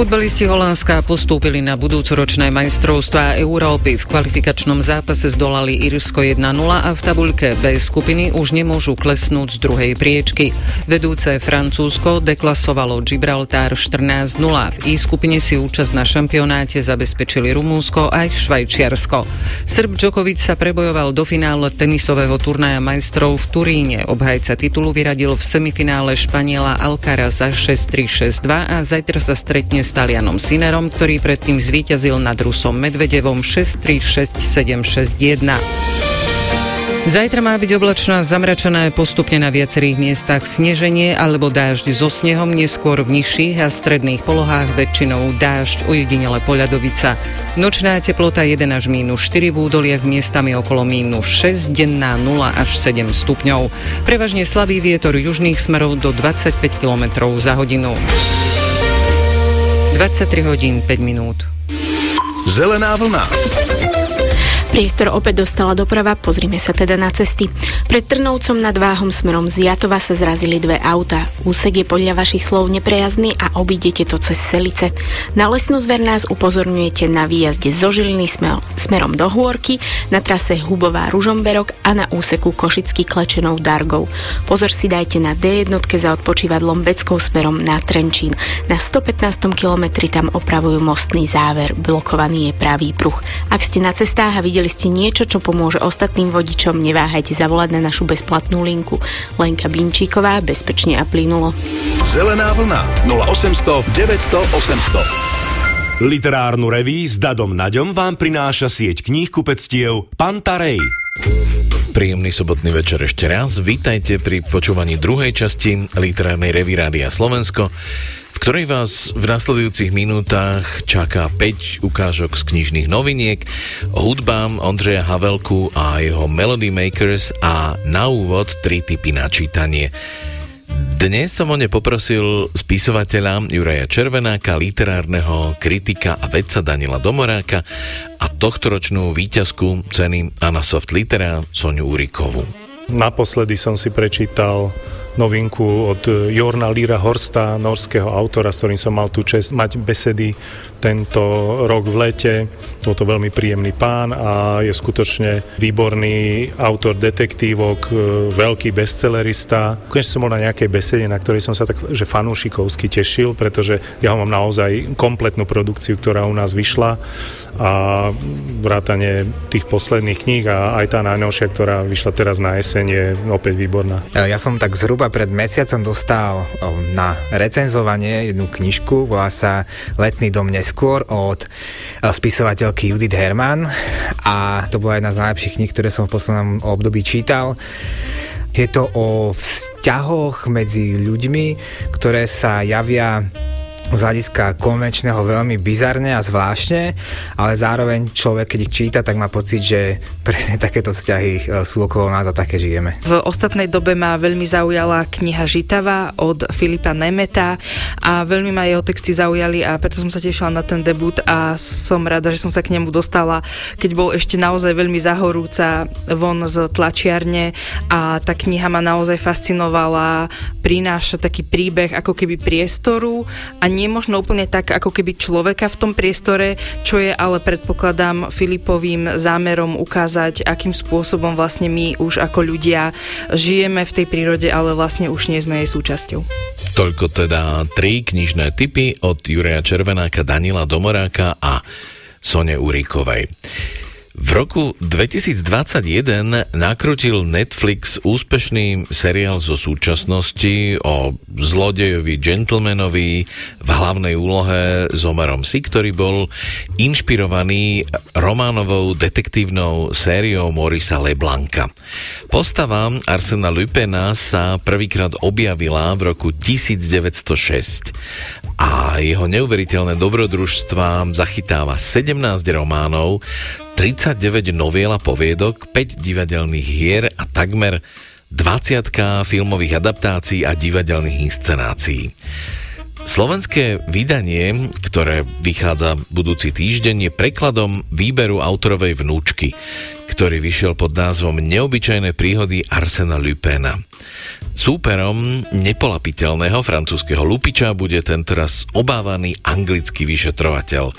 Futbalisti Holandska postúpili na budúcoročné majstrovstvá Európy. V kvalifikačnom zápase zdolali Irsko 1-0 a v tabuľke B skupiny už nemôžu klesnúť z druhej priečky. Vedúce Francúzsko deklasovalo Gibraltar 14-0. V I skupine si účasť na šampionáte zabezpečili Rumúnsko aj Švajčiarsko. Srb Djokovic sa prebojoval do finále tenisového turnaja majstrov v Turíne. Obhajca titulu vyradil v semifinále Španiela Alcaraza 6-3-6-2 a zajtra sa stretne s Talianom Sinerom, ktorý predtým zvíťazil nad Rusom Medvedevom 6-3-6-7-6-1. Zajtra má byť oblačná zamračené postupne na viacerých miestach sneženie alebo dážď so snehom, neskôr v nižších a stredných polohách väčšinou dážď, ojedinele poľadovica. Nočná teplota 1 až mínus 4 v údoliach miestami okolo mínus 6, denná 0 až 7 stupňov. Prevažne slabý vietor južných smerov do 25 km za hodinu. 23 hodín 5 minút. Zelená vlna. Priestor opäť dostala doprava, pozrime sa teda na cesty. Pred Trnovcom nad Váhom smerom z Jatova sa zrazili dve auta. Úsek je podľa vašich slov neprejazný a obídete to cez Selice. Na lesnú zver nás upozorňujete na výjazde zo Žiliny smer, smerom do Hôrky, na trase Hubová Ružomberok a na úseku Košický Klečenov Dargov. Pozor si dajte na D1 za odpočívadlom Beckou smerom na Trenčín. Na 115. kilometri tam opravujú mostný záver, blokovaný je pravý pruh. Ak ste na cestách a videli Videli ste niečo, čo pomôže ostatným vodičom, neváhajte zavolať na našu bezplatnú linku. Lenka Binčíková, bezpečne a plynulo. Zelená vlna 0800 900 800 Literárnu reví s Dadom Naďom vám prináša sieť kníh kupectiev Pantarej. Príjemný sobotný večer ešte raz. Vítajte pri počúvaní druhej časti literárnej revy Rádia Slovensko v ktorej vás v nasledujúcich minútach čaká 5 ukážok z knižných noviniek, hudbám Ondřeja Havelku a jeho Melody Makers a na úvod tri typy na čítanie. Dnes som o ne poprosil spisovateľa Juraja Červenáka, literárneho kritika a vedca Daniela Domoráka a tohtoročnú výťazku ceny Anasoft Litera Soniu Urikovú. Naposledy som si prečítal novinku od Jorna Lira Horsta, norského autora, s ktorým som mal tú čest mať besedy tento rok v lete. Bol to veľmi príjemný pán a je skutočne výborný autor detektívok, e, veľký bestsellerista. Konečne som bol na nejakej besede, na ktorej som sa tak, že fanúšikovsky tešil, pretože ja mám naozaj kompletnú produkciu, ktorá u nás vyšla a vrátanie tých posledných kníh a aj tá najnovšia, ktorá vyšla teraz na jeseň je opäť výborná. Ja som tak zhruba pred mesiacom dostal na recenzovanie jednu knižku, volá sa Letný dom neskôr od spisovateľky Judith Herman a to bola jedna z najlepších kníh, ktoré som v poslednom období čítal. Je to o vzťahoch medzi ľuďmi, ktoré sa javia z hľadiska konvenčného veľmi bizarne a zvláštne, ale zároveň človek, keď ich číta, tak má pocit, že presne takéto vzťahy e, sú okolo nás a také žijeme. V ostatnej dobe ma veľmi zaujala kniha Žitava od Filipa Nemeta a veľmi ma jeho texty zaujali a preto som sa tešila na ten debut a som rada, že som sa k nemu dostala, keď bol ešte naozaj veľmi zahorúca von z tlačiarne a tá kniha ma naozaj fascinovala, prináša taký príbeh ako keby priestoru a nie nie možno úplne tak, ako keby človeka v tom priestore, čo je ale predpokladám Filipovým zámerom ukázať, akým spôsobom vlastne my už ako ľudia žijeme v tej prírode, ale vlastne už nie sme jej súčasťou. Toľko teda tri knižné typy od Juraja Červenáka, Danila Domoráka a Sone Uríkovej. V roku 2021 nakrutil Netflix úspešný seriál zo súčasnosti o zlodejovi gentlemanovi v hlavnej úlohe s Omarom Si, ktorý bol inšpirovaný románovou detektívnou sériou Morisa Leblanca. Postava Arsena Lupena sa prvýkrát objavila v roku 1906 a jeho neuveriteľné dobrodružstva zachytáva 17 románov, 39 noviel a poviedok, 5 divadelných hier a takmer 20 filmových adaptácií a divadelných inscenácií. Slovenské vydanie, ktoré vychádza budúci týždeň, je prekladom výberu autorovej vnúčky, ktorý vyšiel pod názvom Neobyčajné príhody Arsena Lupena. Súperom nepolapiteľného francúzského lupiča bude tentoraz obávaný anglický vyšetrovateľ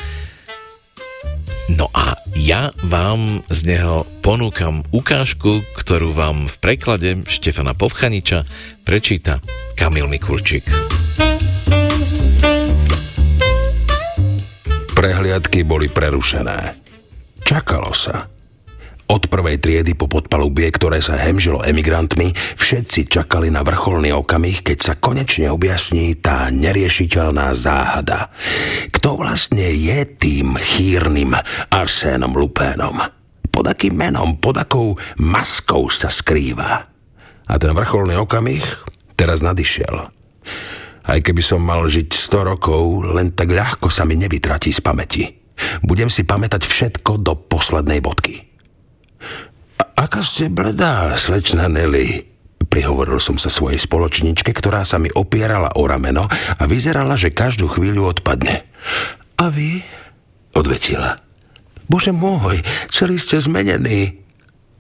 No a ja vám z neho ponúkam ukážku, ktorú vám v preklade Štefana Povchaniča prečíta Kamil Mikulčík. Prehliadky boli prerušené. Čakalo sa. Od prvej triedy po podpalubie, ktoré sa hemžilo emigrantmi, všetci čakali na vrcholný okamih, keď sa konečne objasní tá neriešiteľná záhada. Kto vlastne je tým chýrnym Arsénom Lupénom? Pod akým menom, pod akou maskou sa skrýva? A ten vrcholný okamih teraz nadišiel. Aj keby som mal žiť 100 rokov, len tak ľahko sa mi nevytratí z pamäti. Budem si pamätať všetko do poslednej bodky. Aká ste bledá, slečna Nelly? Prihovoril som sa svojej spoločničke, ktorá sa mi opierala o rameno a vyzerala, že každú chvíľu odpadne. A vy? Odvetila. Bože môj, celý ste zmenení.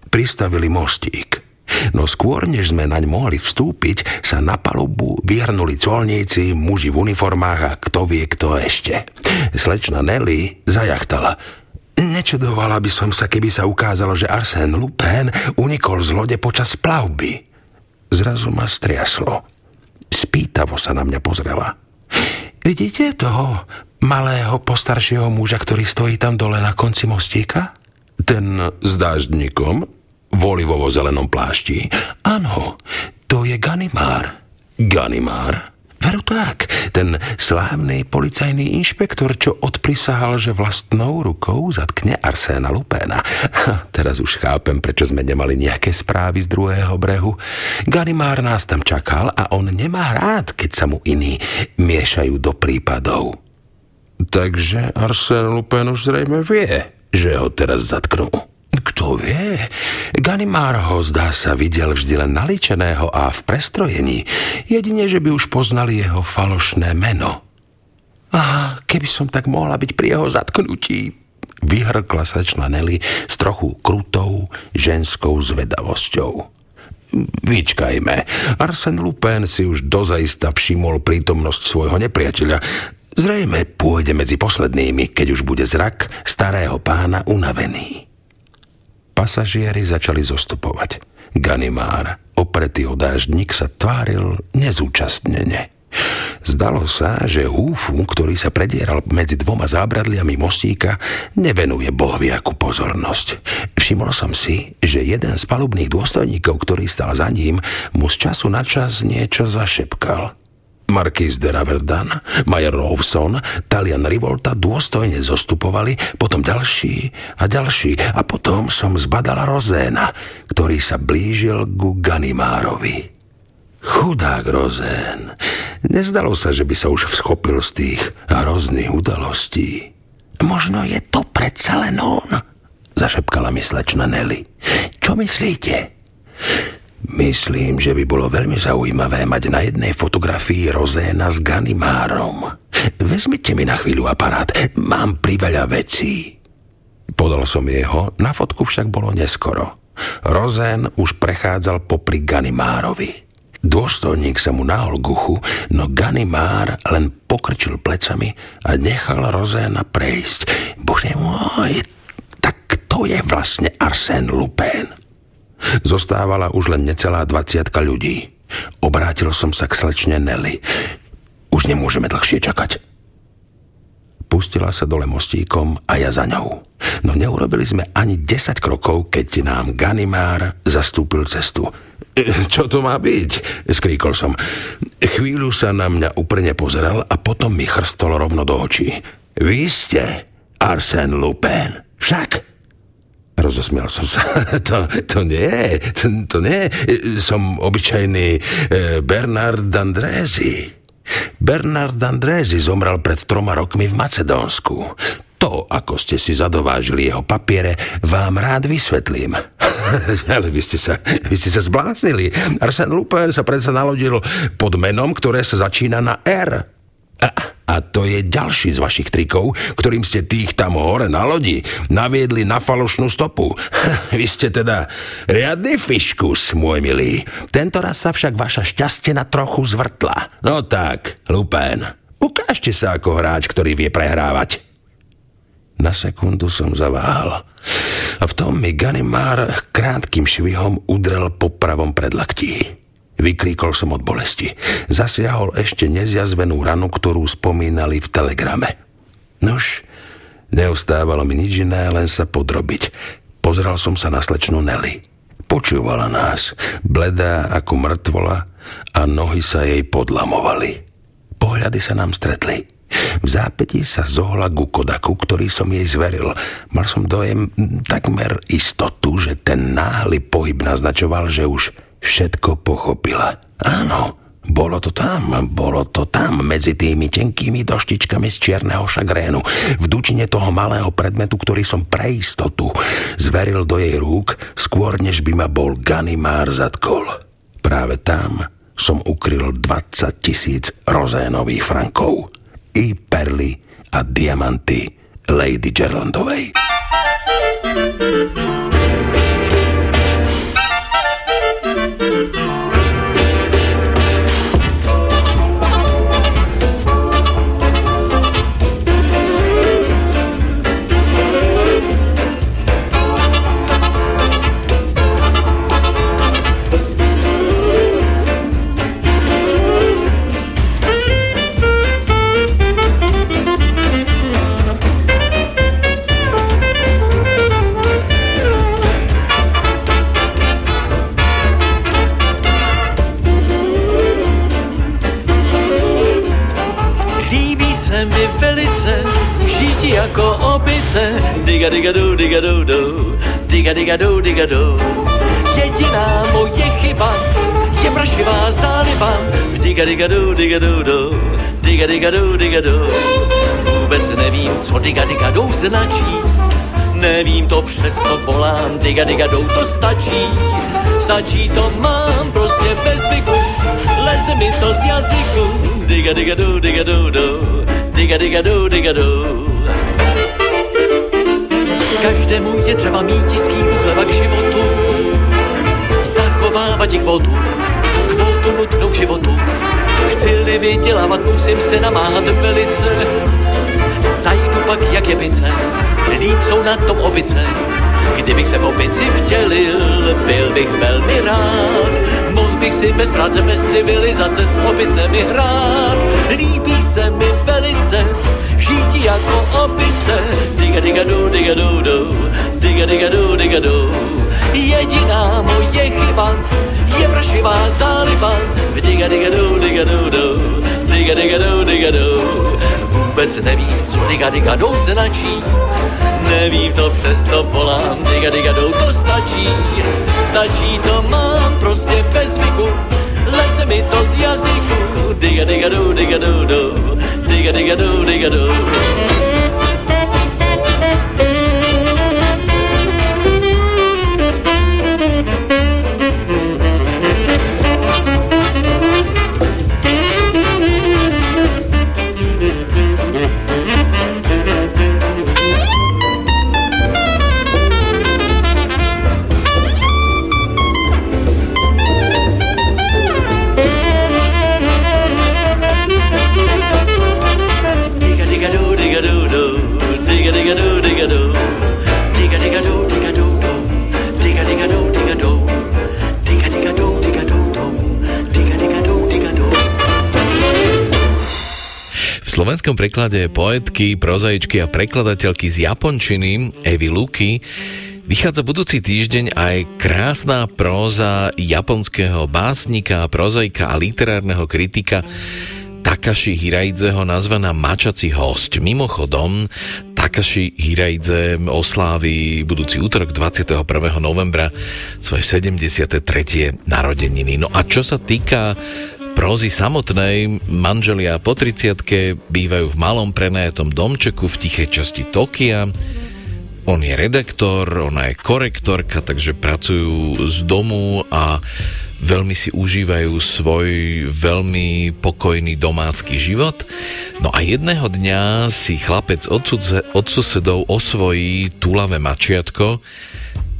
Pristavili mostík. No skôr, než sme naň mohli vstúpiť, sa na palubu vyhrnuli colníci, muži v uniformách a kto vie kto ešte. Slečna Nelly zajachtala. Nečudovala by som sa, keby sa ukázalo, že Arsène Lupin unikol z lode počas plavby. Zrazu ma striaslo. Spýtavo sa na mňa pozrela. Vidíte toho malého postaršieho muža, ktorý stojí tam dole na konci mostíka? Ten s dáždnikom? V olivovo-zelenom plášti? Áno, to je Ganimár. Ganimár? Veru tak, ten slávny policajný inšpektor, čo odprisahal, že vlastnou rukou zatkne Arséna Lupéna. Teraz už chápem, prečo sme nemali nejaké správy z druhého brehu. Ganimár nás tam čakal a on nemá rád, keď sa mu iní miešajú do prípadov. Takže Arsén Lupén už zrejme vie, že ho teraz zatknú. Kto vie? Ganimár ho zdá sa videl vždy len naličeného a v prestrojení. Jedine, že by už poznali jeho falošné meno. A keby som tak mohla byť pri jeho zatknutí, vyhrkla sa Nelly s trochu krutou ženskou zvedavosťou. Vyčkajme. Arsen Lupin si už dozaista všimol prítomnosť svojho nepriateľa. Zrejme pôjde medzi poslednými, keď už bude zrak starého pána unavený. Pasažieri začali zostupovať. Ganimár, opretý o dáždnik, sa tváril nezúčastnene. Zdalo sa, že húfu, ktorý sa predieral medzi dvoma zábradliami mostíka, nevenuje bohviaku pozornosť. Všimol som si, že jeden z palubných dôstojníkov, ktorý stal za ním, mu z času na čas niečo zašepkal – Marquis de Raverdan, Majer Rovson, Talian Rivolta dôstojne zostupovali, potom ďalší a ďalší a potom som zbadala Rozéna, ktorý sa blížil ku Ganimárovi. Chudák Rozén. Nezdalo sa, že by sa už vschopil z tých hrozných udalostí. Možno je to predsa len on, zašepkala mi slečna Nelly. Čo myslíte? Myslím, že by bolo veľmi zaujímavé mať na jednej fotografii Rozéna s Ganimárom. Vezmite mi na chvíľu aparát, mám priveľa vecí. Podal som jeho, na fotku však bolo neskoro. Rozén už prechádzal popri Ganimárovi. Dôstojník sa mu nahol guchu, no Ganimár len pokrčil plecami a nechal Rozéna prejsť. Bože môj, tak to je vlastne Arsène Lupin. Zostávala už len necelá dvaciatka ľudí. Obrátil som sa k slečne Nelly. Už nemôžeme dlhšie čakať. Pustila sa dole mostíkom a ja za ňou. No neurobili sme ani 10 krokov, keď nám Ganimár zastúpil cestu. E, čo to má byť? skríkol som. Chvíľu sa na mňa úprne pozeral a potom mi chrstol rovno do očí. Vy ste Arsène Lupin, však? Rozosmial som sa. To, to nie, to, to nie. Som obyčajný e, Bernard Andrézy. Bernard Andrézy zomrel pred troma rokmi v Macedónsku. To, ako ste si zadovážili jeho papiere, vám rád vysvetlím. Ale vy ste sa, vy ste sa zbláznili. Arsène Lupin sa predsa nalodil pod menom, ktoré sa začína na R. A, a to je ďalší z vašich trikov, ktorým ste tých tam hore na lodi naviedli na falošnú stopu. Vy ste teda riadny fiškus, môj milý. Tento raz sa však vaša šťastina trochu zvrtla. No tak, Lupén, ukážte sa ako hráč, ktorý vie prehrávať. Na sekundu som zaváhal. A v tom mi Ganimár krátkým švihom udrel po pravom predlaktí. Vykríkol som od bolesti. Zasiahol ešte nezjazvenú ranu, ktorú spomínali v telegrame. Nož, neostávalo mi nič iné, len sa podrobiť. Pozrel som sa na slečnú Nelly. Počúvala nás, bledá ako mŕtvola a nohy sa jej podlamovali. Pohľady sa nám stretli. V zápäti sa zohla ku Kodaku, ktorý som jej zveril. Mal som dojem takmer istotu, že ten náhly pohyb naznačoval, že už všetko pochopila. Áno, bolo to tam, bolo to tam, medzi tými tenkými doštičkami z čierneho šagrénu, v dučine toho malého predmetu, ktorý som pre istotu zveril do jej rúk, skôr než by ma bol Ganimár zatkol. Práve tam som ukryl 20 tisíc rozénových frankov. I perly a diamanty Lady Gerlandovej. Líbí jako opice. Diga diga do, diga do do, diga diga do, diga do. Jediná moje chyba je prašivá záliba. V diga diga do, diga do do, diga diga do, diga do. Vůbec nevím, co diga diga do značí. Nevím to, přesto volám, diga diga do, to stačí. Stačí to mám prostě bez zvyku, leze mi to z jazyku. Diga diga do, diga do do, diga diga do, diga do. Každému je třeba mít skýbu chleba k životu, zachovávat i kvotu, kvotu nutnou k životu. Chci-li vydělávat, musím se namáhat velice, zajdu pak jak je pice, líp jsou na tom opice. Kdybych se v opici vtělil, byl bych velmi rád. Mohl bych si bez práce, bez civilizace s opicemi hrát. Líbí se mi velice, žít jako opice. Diga diga do, diga do do, diga diga do, diga do. Jediná moje chyba je prašivá záliba. V diga diga do, diga do do, diga diga do, diga do. Vůbec nevím, co diga diga do značí. Nevím to, přesto volám, diga diga do, to stačí. Stačí to mám prostě bez zvyku, leze mi to z jazyku. Diga diga do, diga do do, diga diga do, diga do. Slovenskom preklade poetky, prozaičky a prekladateľky z japončiny Evy Luky Vychádza budúci týždeň aj krásna próza japonského básnika, prozaika a literárneho kritika Takashi Hiraidzeho nazvaná Mačací host. Mimochodom, Takashi Hiraidze oslávi budúci útorok 21. novembra svoje 73. narodeniny. No a čo sa týka prózy samotnej, manželia po 30 bývajú v malom prenajatom domčeku v tichej časti Tokia. On je redaktor, ona je korektorka, takže pracujú z domu a veľmi si užívajú svoj veľmi pokojný domácky život. No a jedného dňa si chlapec od, sudze, od susedov osvojí túlavé mačiatko,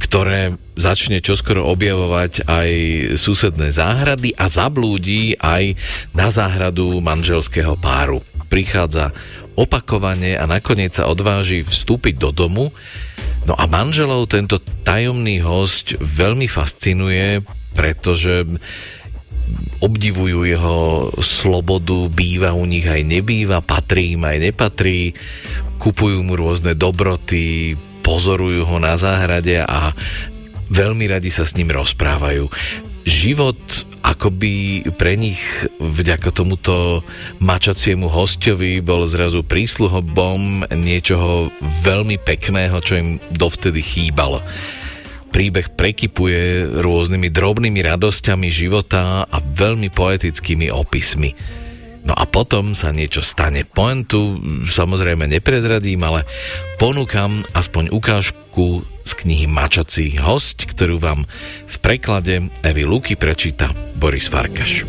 ktoré začne čoskoro objavovať aj susedné záhrady a zablúdi aj na záhradu manželského páru. Prichádza opakovane a nakoniec sa odváži vstúpiť do domu. No a manželov tento tajomný host veľmi fascinuje, pretože obdivujú jeho slobodu, býva u nich aj nebýva, patrí im aj nepatrí, kupujú mu rôzne dobroty, pozorujú ho na záhrade a veľmi radi sa s ním rozprávajú. Život akoby pre nich vďaka tomuto mačaciemu hostovi bol zrazu prísluhobom niečoho veľmi pekného, čo im dovtedy chýbalo príbeh prekypuje rôznymi drobnými radosťami života a veľmi poetickými opismi. No a potom sa niečo stane. Pointu samozrejme neprezradím, ale ponúkam aspoň ukážku z knihy Mačací host, ktorú vám v preklade Evy Luky prečíta Boris Farkaš.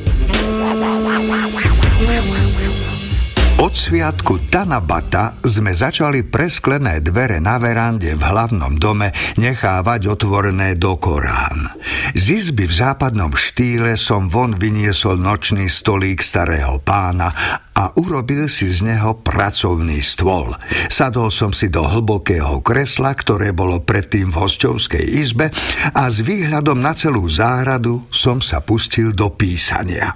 Od sviatku Tanabata sme začali presklené dvere na verande v hlavnom dome nechávať otvorené do Korán. Z izby v západnom štýle som von vyniesol nočný stolík starého pána a urobil si z neho pracovný stôl. Sadol som si do hlbokého kresla, ktoré bolo predtým v hostovskej izbe a s výhľadom na celú záhradu som sa pustil do písania.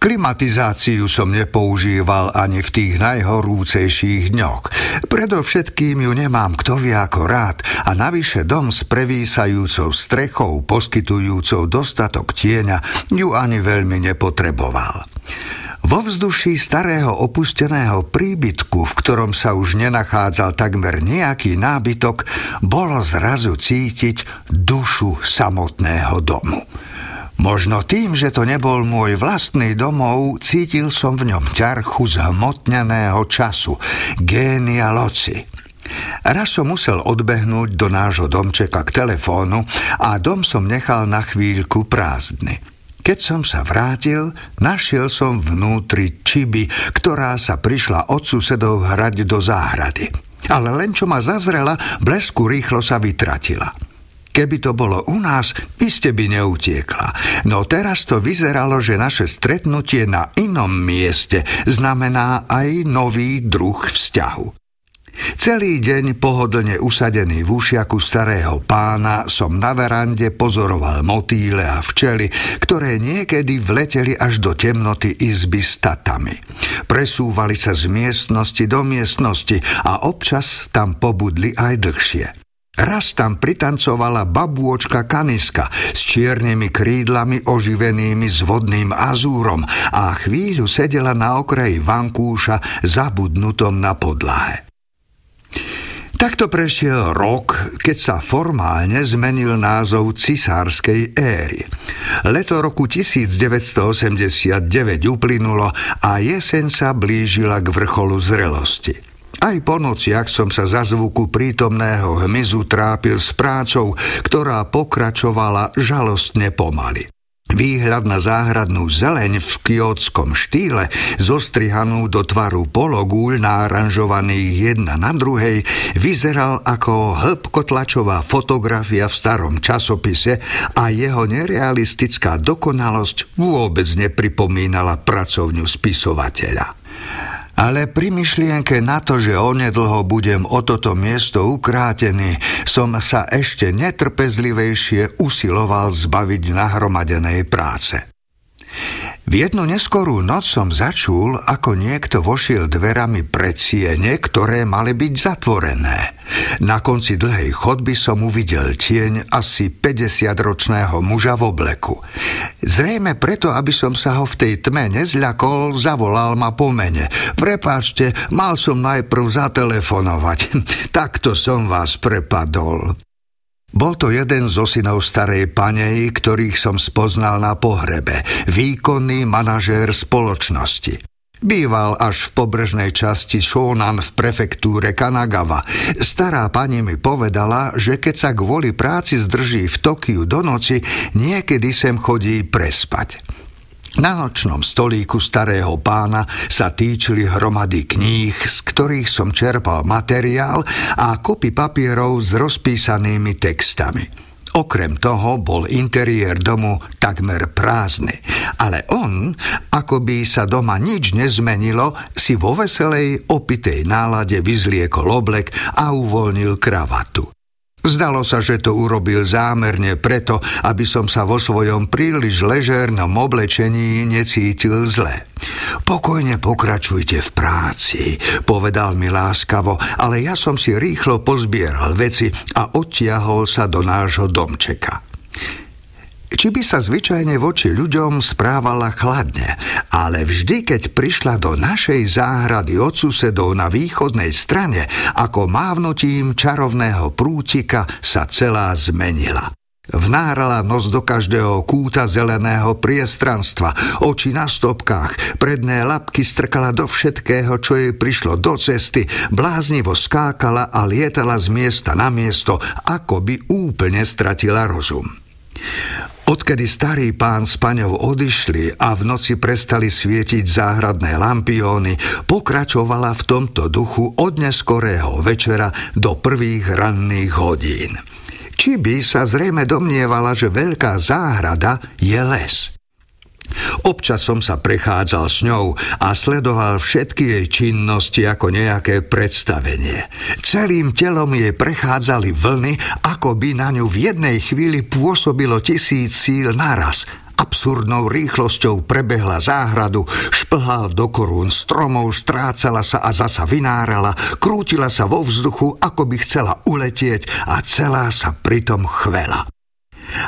Klimatizáciu som nepoužíval ani v tých najhorúcejších dňoch. Predovšetkým ju nemám kto vie ako rád a navyše dom s prevísajúcou strechou, poskytujúcou dostatok tieňa, ju ani veľmi nepotreboval. Vo vzduší starého opusteného príbytku, v ktorom sa už nenachádzal takmer nejaký nábytok, bolo zrazu cítiť dušu samotného domu. Možno tým, že to nebol môj vlastný domov, cítil som v ňom ťarchu zhmotneného času, génia loci. Raz som musel odbehnúť do nášho domčeka k telefónu a dom som nechal na chvíľku prázdny. Keď som sa vrátil, našiel som vnútri čiby, ktorá sa prišla od susedov hrať do záhrady. Ale len čo ma zazrela, blesku rýchlo sa vytratila. Keby to bolo u nás, iste by neutiekla. No teraz to vyzeralo, že naše stretnutie na inom mieste znamená aj nový druh vzťahu. Celý deň pohodlne usadený v ušiaku starého pána som na verande pozoroval motýle a včely, ktoré niekedy vleteli až do temnoty izby s tatami. Presúvali sa z miestnosti do miestnosti a občas tam pobudli aj dlhšie. Raz tam pritancovala babôčka kaniska s čiernymi krídlami oživenými s vodným azúrom a chvíľu sedela na okraji vankúša zabudnutom na podlahe. Takto prešiel rok, keď sa formálne zmenil názov cisárskej éry. Leto roku 1989 uplynulo a jeseň sa blížila k vrcholu zrelosti. Aj po nociach som sa za zvuku prítomného hmyzu trápil s prácou, ktorá pokračovala žalostne pomaly. Výhľad na záhradnú zeleň v kiotskom štýle, zostrihanú do tvaru pologúľ náranžovaných jedna na druhej, vyzeral ako hĺbkotlačová fotografia v starom časopise a jeho nerealistická dokonalosť vôbec nepripomínala pracovňu spisovateľa. Ale pri myšlienke na to, že onedlho budem o toto miesto ukrátený, som sa ešte netrpezlivejšie usiloval zbaviť nahromadenej práce. V jednu neskorú noc som začul, ako niekto vošiel dverami pred siene, ktoré mali byť zatvorené. Na konci dlhej chodby som uvidel tieň asi 50-ročného muža v obleku. Zrejme preto, aby som sa ho v tej tme nezľakol, zavolal ma po mene. Prepáčte, mal som najprv zatelefonovať. Takto som vás prepadol. Bol to jeden zo synov starej panej, ktorých som spoznal na pohrebe, výkonný manažér spoločnosti. Býval až v pobrežnej časti Shonan v prefektúre Kanagawa. Stará pani mi povedala, že keď sa kvôli práci zdrží v Tokiu do noci, niekedy sem chodí prespať. Na nočnom stolíku starého pána sa týčili hromady kníh, z ktorých som čerpal materiál a kopy papierov s rozpísanými textami. Okrem toho bol interiér domu takmer prázdny, ale on, ako by sa doma nič nezmenilo, si vo veselej, opitej nálade vyzliekol oblek a uvoľnil kravatu. Zdalo sa, že to urobil zámerne preto, aby som sa vo svojom príliš ležérnom oblečení necítil zle. Pokojne pokračujte v práci, povedal mi láskavo, ale ja som si rýchlo pozbieral veci a odtiahol sa do nášho domčeka či by sa zvyčajne voči ľuďom správala chladne, ale vždy, keď prišla do našej záhrady od susedov na východnej strane, ako mávnutím čarovného prútika sa celá zmenila. Vnárala nos do každého kúta zeleného priestranstva, oči na stopkách, predné labky strkala do všetkého, čo jej prišlo do cesty, bláznivo skákala a lietala z miesta na miesto, ako by úplne stratila rozum. Odkedy starý pán s paňou odišli a v noci prestali svietiť záhradné lampióny, pokračovala v tomto duchu od neskorého večera do prvých ranných hodín. Či by sa zrejme domnievala, že veľká záhrada je les. Občas som sa prechádzal s ňou a sledoval všetky jej činnosti ako nejaké predstavenie. Celým telom jej prechádzali vlny, ako by na ňu v jednej chvíli pôsobilo tisíc síl naraz absurdnou rýchlosťou prebehla záhradu, šplhal do korún stromov, strácala sa a zasa vynárala, krútila sa vo vzduchu, ako by chcela uletieť a celá sa pritom chvela.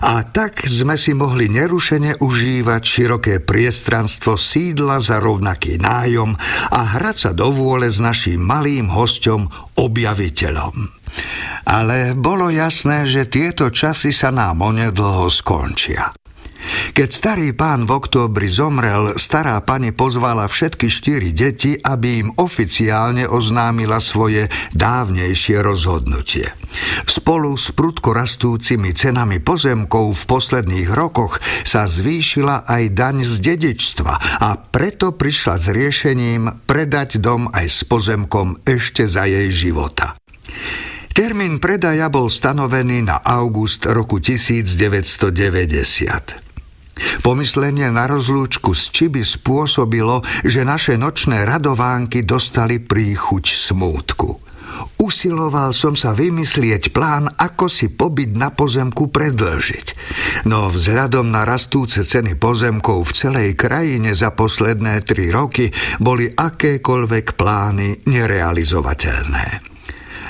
A tak sme si mohli nerušene užívať široké priestranstvo sídla za rovnaký nájom a hrať sa do vôle s naším malým hosťom, objaviteľom. Ale bolo jasné, že tieto časy sa nám onedlho skončia. Keď starý pán v októbri zomrel, stará pani pozvala všetky štyri deti, aby im oficiálne oznámila svoje dávnejšie rozhodnutie. Spolu s prudko rastúcimi cenami pozemkov v posledných rokoch sa zvýšila aj daň z dedičstva a preto prišla s riešením predať dom aj s pozemkom ešte za jej života. Termín predaja bol stanovený na august roku 1990. Pomyslenie na rozlúčku s Čiby spôsobilo, že naše nočné radovánky dostali príchuť smútku. Usiloval som sa vymyslieť plán, ako si pobyt na pozemku predlžiť. No vzhľadom na rastúce ceny pozemkov v celej krajine za posledné tri roky boli akékoľvek plány nerealizovateľné.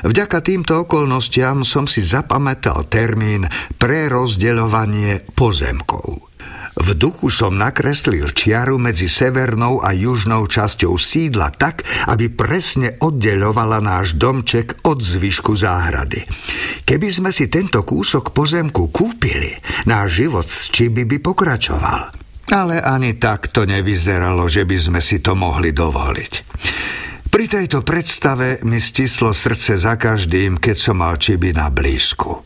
Vďaka týmto okolnostiam som si zapamätal termín pre rozdeľovanie pozemkov. V duchu som nakreslil čiaru medzi severnou a južnou časťou sídla tak, aby presne oddeľovala náš domček od zvyšku záhrady. Keby sme si tento kúsok pozemku kúpili, náš život z Čiby by pokračoval. Ale ani tak to nevyzeralo, že by sme si to mohli dovoliť. Pri tejto predstave mi stislo srdce za každým, keď som mal Čiby na blízku.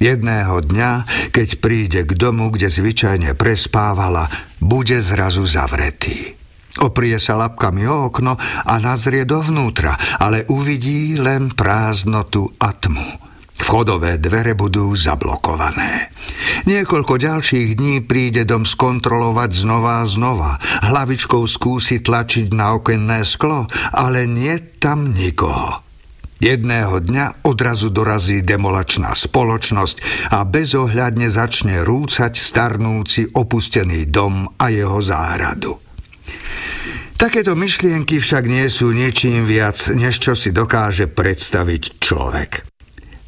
Jedného dňa, keď príde k domu, kde zvyčajne prespávala, bude zrazu zavretý. Oprie sa lapkami o okno a nazrie dovnútra, ale uvidí len prázdnotu a tmu. Vchodové dvere budú zablokované. Niekoľko ďalších dní príde dom skontrolovať znova a znova. Hlavičkou skúsi tlačiť na okenné sklo, ale nie tam nikoho. Jedného dňa odrazu dorazí demolačná spoločnosť a bezohľadne začne rúcať starnúci opustený dom a jeho záhradu. Takéto myšlienky však nie sú niečím viac, než čo si dokáže predstaviť človek.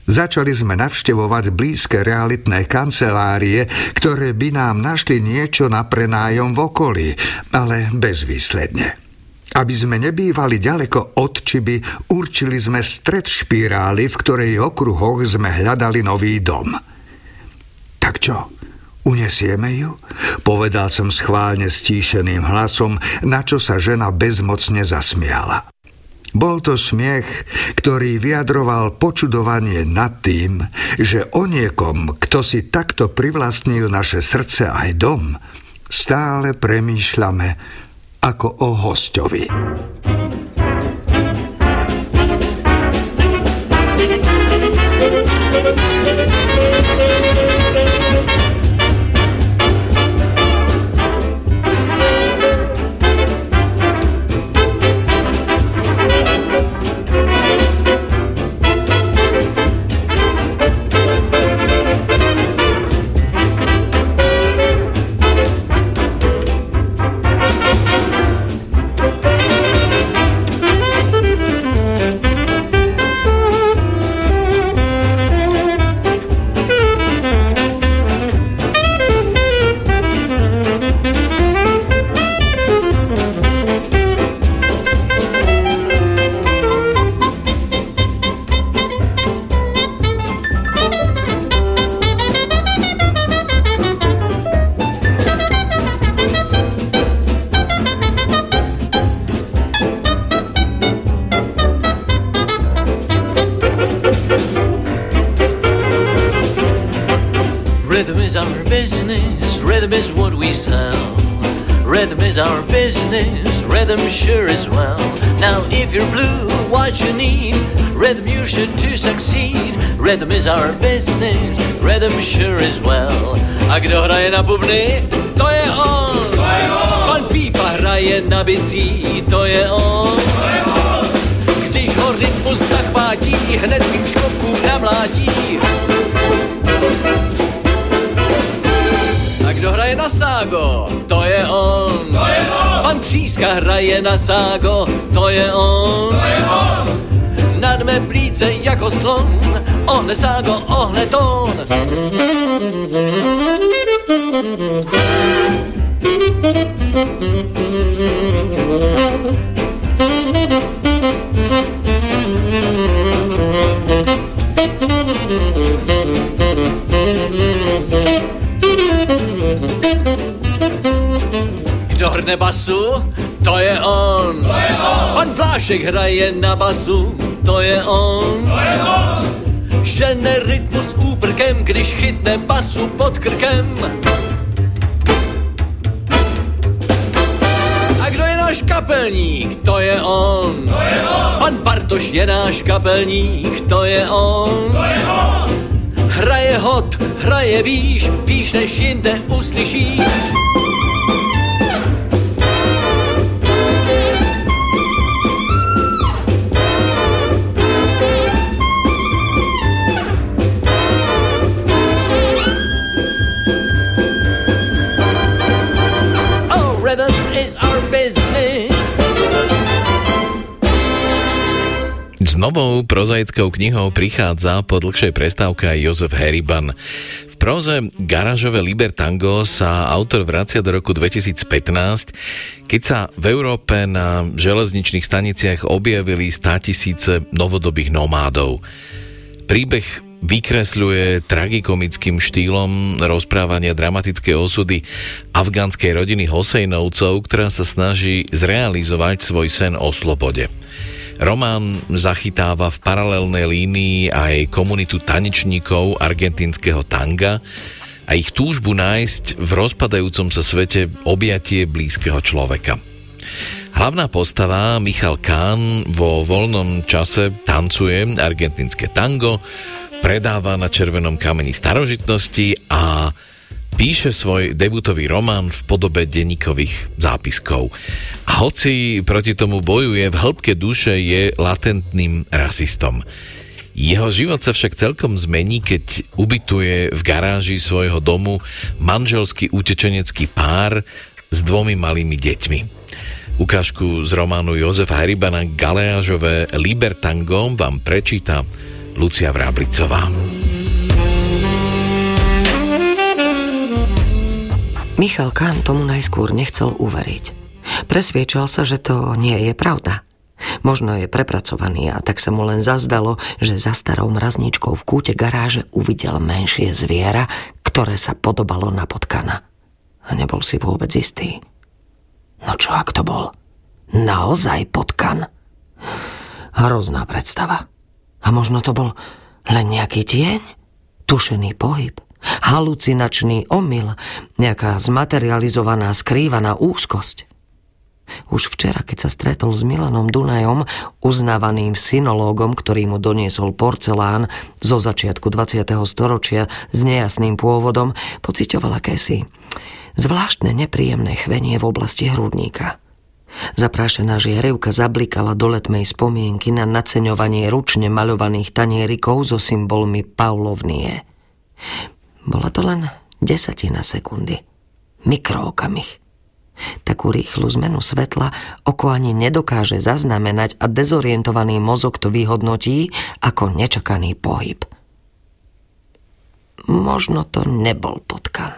Začali sme navštevovať blízke realitné kancelárie, ktoré by nám našli niečo na prenájom v okolí, ale bezvýsledne. Aby sme nebývali ďaleko od Čiby, určili sme stred špirály, v ktorej okruhoch sme hľadali nový dom. Tak čo, unesieme ju? Povedal som schválne stíšeným hlasom, na čo sa žena bezmocne zasmiala. Bol to smiech, ktorý vyjadroval počudovanie nad tým, že o niekom, kto si takto privlastnil naše srdce aj dom, stále premýšľame ako o hostovi. Vlášek hraje na basu, to je on. To je on. Žene rytmus úprkem, když chytne basu pod krkem. A kdo je náš kapelník, to je on. To je on. Pan Bartoš je náš kapelník, to je on. To je on. Hraje hot, hraje výš, výš než jinde uslyšíš. Novou prozaickou knihou prichádza po dlhšej prestávke aj Jozef Heriban. V proze Garážové Libertango sa autor vracia do roku 2015, keď sa v Európe na železničných staniciach objavili státisíce novodobých nomádov. Príbeh vykresľuje tragikomickým štýlom rozprávania dramatické osudy afgánskej rodiny Hosejnovcov, ktorá sa snaží zrealizovať svoj sen o slobode. Román zachytáva v paralelnej línii aj komunitu tanečníkov argentínskeho tanga a ich túžbu nájsť v rozpadajúcom sa svete objatie blízkeho človeka. Hlavná postava Michal Kahn vo voľnom čase tancuje argentínske tango, predáva na červenom kameni starožitnosti a píše svoj debutový román v podobe denníkových zápiskov. A hoci proti tomu bojuje, v hĺbke duše je latentným rasistom. Jeho život sa však celkom zmení, keď ubytuje v garáži svojho domu manželský utečenecký pár s dvomi malými deťmi. Ukážku z románu Jozefa Heribana Galeážové Libertango vám prečíta Lucia Vráblicová. Michal Kahn tomu najskôr nechcel uveriť. Presviečal sa, že to nie je pravda. Možno je prepracovaný a tak sa mu len zazdalo, že za starou mrazničkou v kúte garáže uvidel menšie zviera, ktoré sa podobalo na potkana. A nebol si vôbec istý. No čo ak to bol? Naozaj potkan? Hrozná predstava. A možno to bol len nejaký tieň? Tušený pohyb? Halucinačný omyl? Nejaká zmaterializovaná skrývaná úzkosť? Už včera, keď sa stretol s Milanom Dunajom, uznávaným synológom, ktorý mu doniesol porcelán zo začiatku 20. storočia s nejasným pôvodom, pocitoval akési zvláštne nepríjemné chvenie v oblasti hrudníka. Zaprášená žiarevka zablikala do letmej spomienky na naceňovanie ručne maľovaných tanierikov so symbolmi Paulovnie. Bola to len desatina sekundy. Mikrookamih. Takú rýchlu zmenu svetla oko ani nedokáže zaznamenať a dezorientovaný mozog to vyhodnotí ako nečakaný pohyb. Možno to nebol potkan.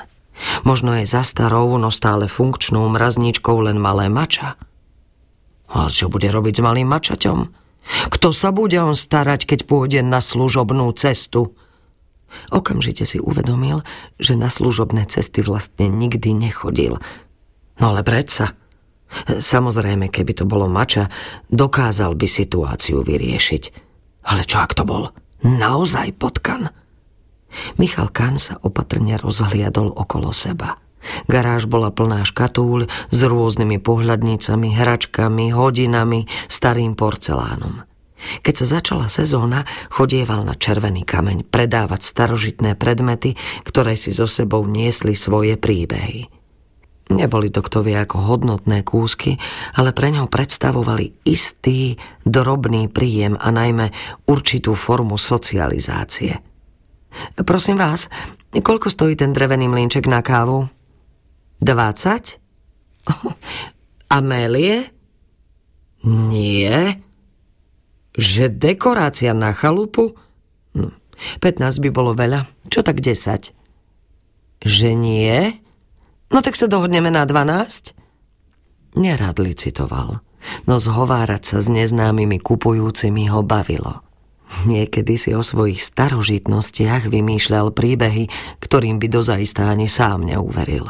Možno je za starou, no stále funkčnou mrazničkou len malé mača. Ale čo bude robiť s malým mačaťom? Kto sa bude on starať, keď pôjde na služobnú cestu? Okamžite si uvedomil, že na služobné cesty vlastne nikdy nechodil. No ale predsa. Samozrejme, keby to bolo mača, dokázal by situáciu vyriešiť. Ale čo ak to bol? Naozaj potkan? Michal Kahn sa opatrne rozhliadol okolo seba. Garáž bola plná škatúľ s rôznymi pohľadnicami, hračkami, hodinami, starým porcelánom. Keď sa začala sezóna, chodieval na červený kameň predávať starožitné predmety, ktoré si so sebou niesli svoje príbehy. Neboli to kto vie ako hodnotné kúsky, ale pre ňo predstavovali istý, drobný príjem a najmä určitú formu socializácie. Prosím vás, koľko stojí ten drevený mlínček na kávu? 20? Amélie? Nie. Že dekorácia na chalupu? 15 hm, by bolo veľa. Čo tak 10? Že nie? No tak sa dohodneme na 12? Nerad licitoval, no zhovárať sa s neznámymi kupujúcimi ho bavilo. Niekedy si o svojich starožitnostiach vymýšľal príbehy, ktorým by dozaistá ani sám neuveril.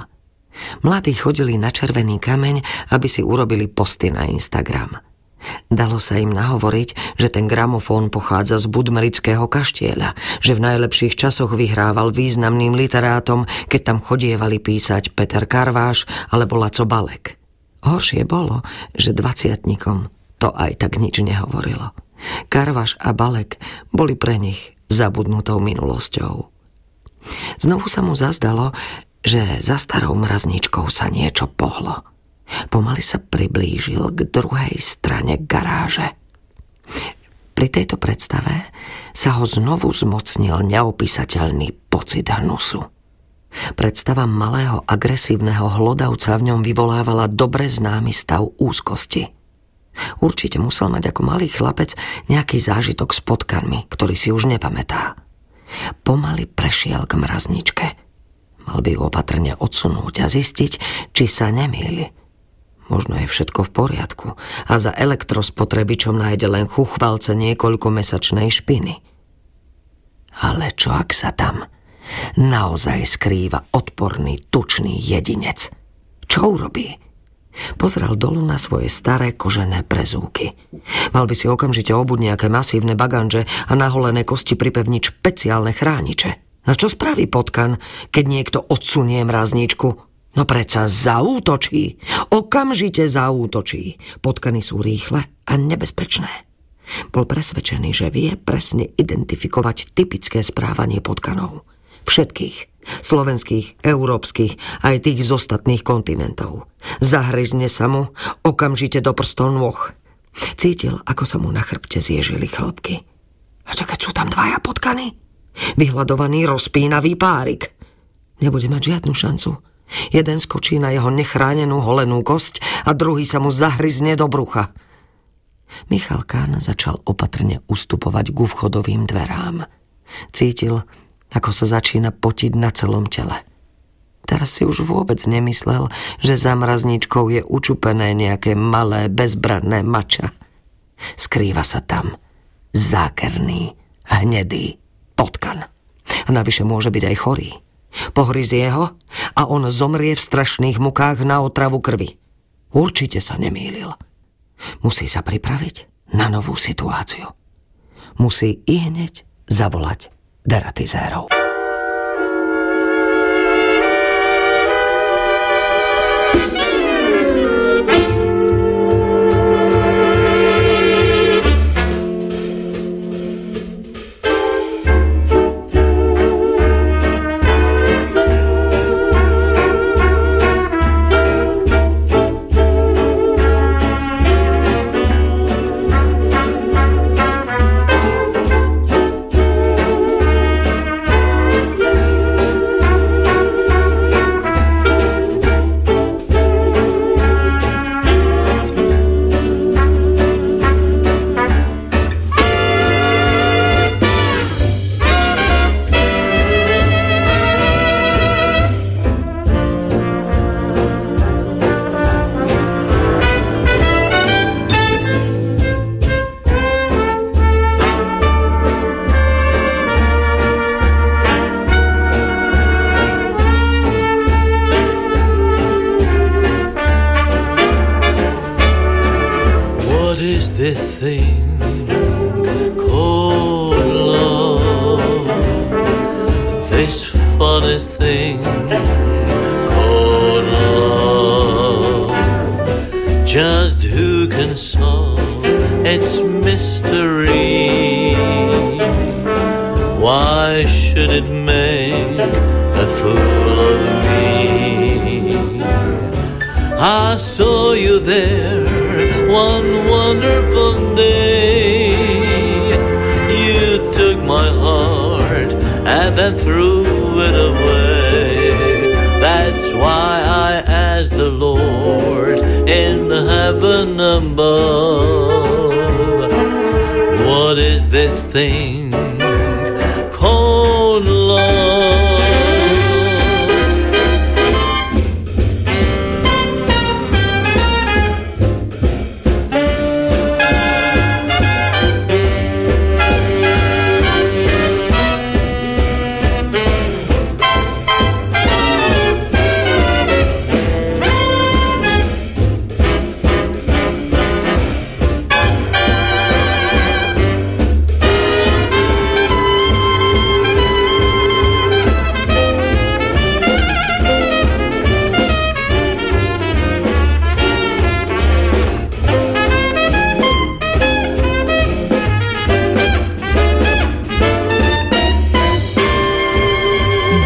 Mladí chodili na červený kameň, aby si urobili posty na Instagram. Dalo sa im nahovoriť, že ten gramofón pochádza z budmerického kaštieľa, že v najlepších časoch vyhrával významným literátom, keď tam chodievali písať Peter Karváš alebo Laco Balek. Horšie bolo, že dvaciatnikom to aj tak nič nehovorilo. Karvaš a Balek boli pre nich zabudnutou minulosťou. Znovu sa mu zazdalo, že za starou mrazničkou sa niečo pohlo. Pomaly sa priblížil k druhej strane garáže. Pri tejto predstave sa ho znovu zmocnil neopísateľný pocit hnusu. Predstava malého agresívneho hlodavca v ňom vyvolávala dobre známy stav úzkosti. Určite musel mať ako malý chlapec nejaký zážitok s potkanmi, ktorý si už nepamätá. Pomaly prešiel k mrazničke – Mal by ju opatrne odsunúť a zistiť, či sa nemýli. Možno je všetko v poriadku a za elektrospotrebičom nájde len chuchvalce niekoľko mesačnej špiny. Ale čo ak sa tam naozaj skrýva odporný, tučný jedinec? Čo urobí? Pozrel dolu na svoje staré kožené prezúky. Mal by si okamžite obud nejaké masívne baganže a naholené kosti pripevniť špeciálne chrániče. No čo spraví potkan, keď niekto odsunie mrazničku? No predsa zaútočí. Okamžite zaútočí. Potkany sú rýchle a nebezpečné. Bol presvedčený, že vie presne identifikovať typické správanie potkanov. Všetkých. Slovenských, európskych, aj tých z ostatných kontinentov. Zahryzne sa mu okamžite do prstov nôh. Cítil, ako sa mu na chrbte zježili chlpky. A čakať, sú tam dvaja potkany? Vyhľadovaný rozpínavý párik. Nebude mať žiadnu šancu. Jeden skočí na jeho nechránenú holenú kosť a druhý sa mu zahryzne do brucha. Michal Kán začal opatrne ustupovať ku vchodovým dverám. Cítil, ako sa začína potiť na celom tele. Teraz si už vôbec nemyslel, že za mrazničkou je učupené nejaké malé, bezbranné mača. Skrýva sa tam zákerný, hnedý potkan. A navyše môže byť aj chorý. Pohryzie ho a on zomrie v strašných mukách na otravu krvi. Určite sa nemýlil. Musí sa pripraviť na novú situáciu. Musí i hneď zavolať deratizérov.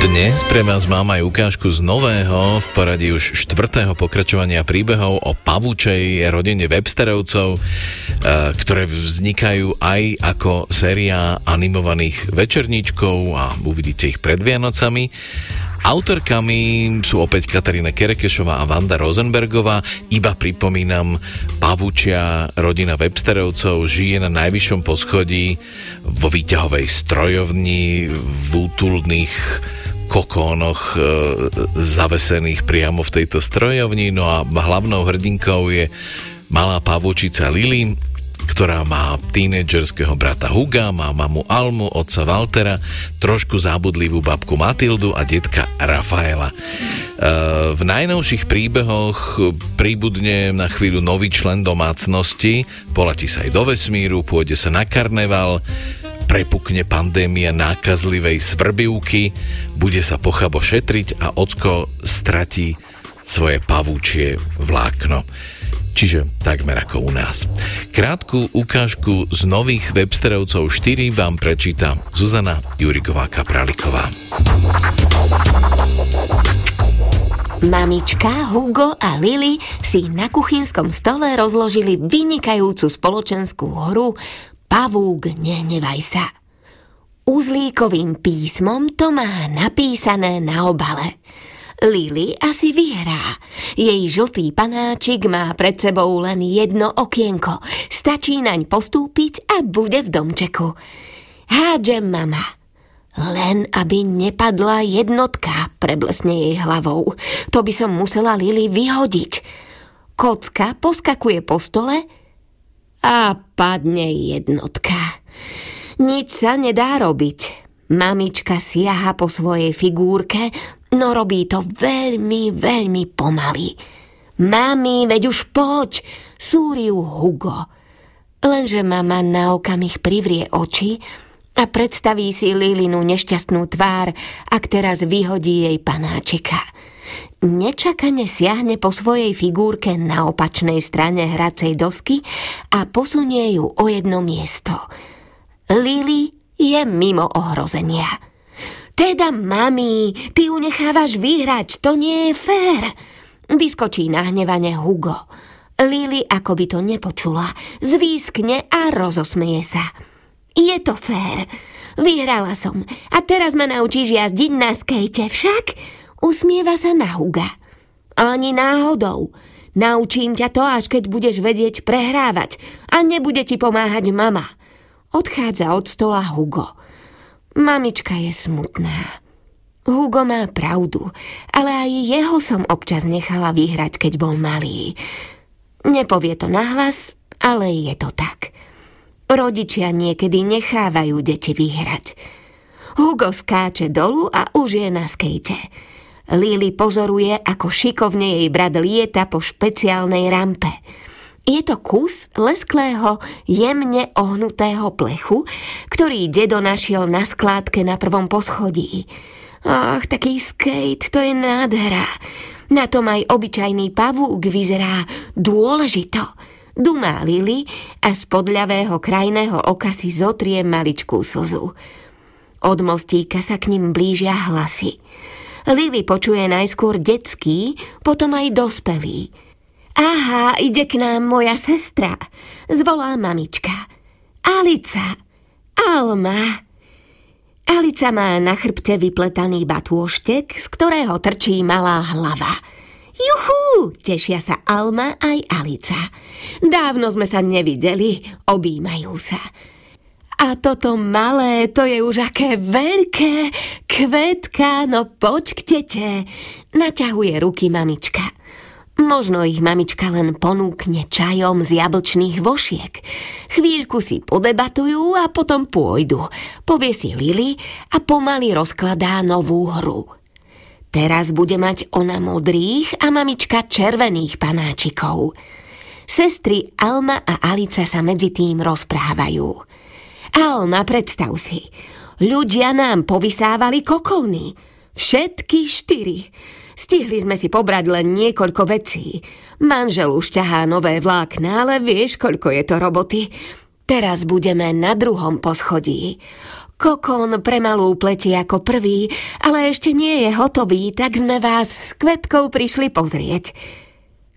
Dnes pre vás mám aj ukážku z nového, v poradí už štvrtého pokračovania príbehov o pavúčej rodine Websterovcov, eh, ktoré vznikajú aj ako séria animovaných večerníčkov a uvidíte ich pred Vianocami. Autorkami sú opäť Katarína Kerekešová a Vanda Rosenbergová. Iba pripomínam, pavúčia rodina Websterovcov žije na najvyššom poschodí vo výťahovej strojovni v útulných kokónoch e, zavesených priamo v tejto strojovni. No a hlavnou hrdinkou je malá pavúčica Lily, ktorá má tínedžerského brata Huga, má mamu Almu, otca Waltera, trošku zábudlivú babku Matildu a detka Rafaela. E, v najnovších príbehoch príbudne na chvíľu nový člen domácnosti, poletí sa aj do vesmíru, pôjde sa na karneval, prepukne pandémia nákazlivej svrbivky, bude sa pochabo šetriť a ocko stratí svoje pavúčie vlákno. Čiže takmer ako u nás. Krátku ukážku z nových Websterovcov 4 vám prečíta Zuzana Juriková Kapraliková. Mamička, Hugo a Lily si na kuchynskom stole rozložili vynikajúcu spoločenskú hru Pavúk, nehnevaj sa. Uzlíkovým písmom to má napísané na obale. Lily asi vyhrá. Jej žltý panáčik má pred sebou len jedno okienko. Stačí naň postúpiť a bude v domčeku. Hádžem mama. Len aby nepadla jednotka, preblesne jej hlavou. To by som musela Lily vyhodiť. Kocka poskakuje po stole a padne jednotka. Nič sa nedá robiť. Mamička siaha po svojej figúrke, no robí to veľmi, veľmi pomaly. Mami, veď už poď, súri ju Hugo. Lenže mama na okamih privrie oči a predstaví si Lilinu nešťastnú tvár, ak teraz vyhodí jej panáčika. Nečakane siahne po svojej figúrke na opačnej strane hracej dosky a posunie ju o jedno miesto. Lily je mimo ohrozenia. Teda, mami, ty ju nechávaš vyhrať, to nie je fér. Vyskočí nahnevane Hugo. Lily, ako by to nepočula, zvískne a rozosmeje sa. Je to fér. Vyhrala som. A teraz ma naučíš jazdiť na skejte, však? Usmieva sa na Huga. Ani náhodou. Naučím ťa to, až keď budeš vedieť prehrávať. A nebude ti pomáhať mama. Odchádza od stola Hugo. Mamička je smutná. Hugo má pravdu, ale aj jeho som občas nechala vyhrať, keď bol malý. Nepovie to nahlas, ale je to tak. Rodičia niekedy nechávajú deti vyhrať. Hugo skáče dolu a už je na skejte. Lily pozoruje, ako šikovne jej brat lieta po špeciálnej rampe. Je to kus lesklého, jemne ohnutého plechu, ktorý dedo našiel na skládke na prvom poschodí. Ach, taký skate, to je nádhera. Na tom aj obyčajný pavúk vyzerá dôležito. Dumá Lili a z podľavého krajného oka si zotrie maličkú slzu. Od mostíka sa k ním blížia hlasy. Lili počuje najskôr detský, potom aj dospelý. Aha, ide k nám moja sestra, zvolá mamička. Alica, Alma. Alica má na chrbte vypletaný batôštek, z ktorého trčí malá hlava. Juchú, tešia sa Alma aj Alica. Dávno sme sa nevideli, objímajú sa. A toto malé, to je už aké veľké. Kvetka, no tete. Naťahuje ruky mamička. Možno ich mamička len ponúkne čajom z jablčných vošiek. Chvíľku si podebatujú a potom pôjdu. Povie si Lili a pomaly rozkladá novú hru. Teraz bude mať ona modrých a mamička červených panáčikov. Sestry Alma a Alica sa medzi tým rozprávajú. Alma, predstav si, ľudia nám povysávali kokolny. Všetky štyri. Stihli sme si pobrať len niekoľko vecí. Manžel už ťahá nové vlákna, ale vieš, koľko je to roboty. Teraz budeme na druhom poschodí. Kokon pre malú pleti ako prvý, ale ešte nie je hotový, tak sme vás s Kvetkou prišli pozrieť.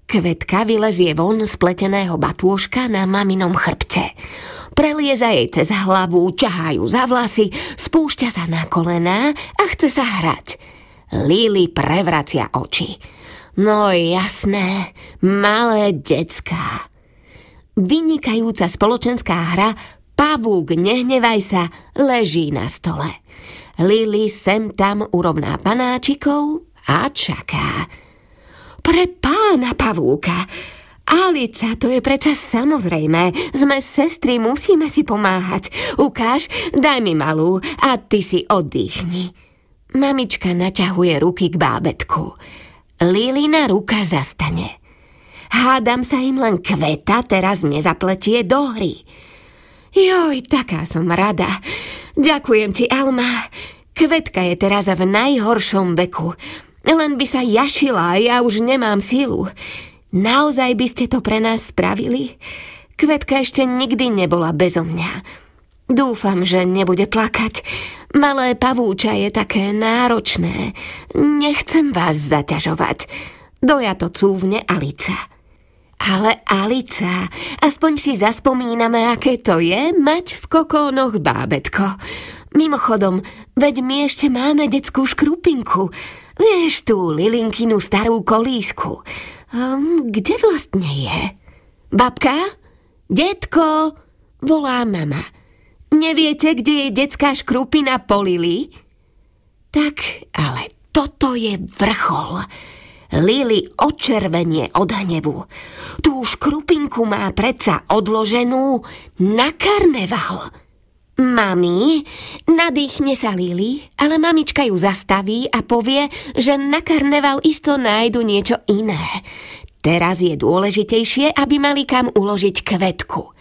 Kvetka vylezie von z pleteného batôžka na maminom chrbte. Prelieza jej cez hlavu, ťahajú za vlasy, spúšťa sa na kolená a chce sa hrať. Lili prevracia oči. No jasné, malé decká. Vynikajúca spoločenská hra Pavúk, nehnevaj sa, leží na stole. Lili sem tam urovná panáčikov a čaká. Pre pána pavúka! Alica, to je predsa samozrejme. Sme sestry, musíme si pomáhať. Ukáž, daj mi malú a ty si oddychni. Mamička naťahuje ruky k bábetku. Lilina ruka zastane. Hádam sa im len kveta teraz nezapletie do hry. Joj, taká som rada. Ďakujem ti, Alma. Kvetka je teraz v najhoršom veku. Len by sa jašila a ja už nemám sílu. Naozaj by ste to pre nás spravili? Kvetka ešte nikdy nebola bezo mňa. Dúfam, že nebude plakať. Malé pavúča je také náročné. Nechcem vás zaťažovať. Doja to cúvne Alica. Ale Alica, aspoň si zaspomíname, aké to je mať v kokónoch bábetko. Mimochodom, veď my ešte máme detskú škrupinku. Vieš tú Lilinkinu starú kolísku. Um, kde vlastne je? Babka? Detko? Volá mama. Neviete, kde je detská škrupina polili? Tak, ale toto je vrchol. Lili očervenie od hnevu. Tú škrupinku má predsa odloženú na karneval. Mami, nadýchne sa Lili, ale mamička ju zastaví a povie, že na karneval isto nájdu niečo iné. Teraz je dôležitejšie, aby mali kam uložiť kvetku –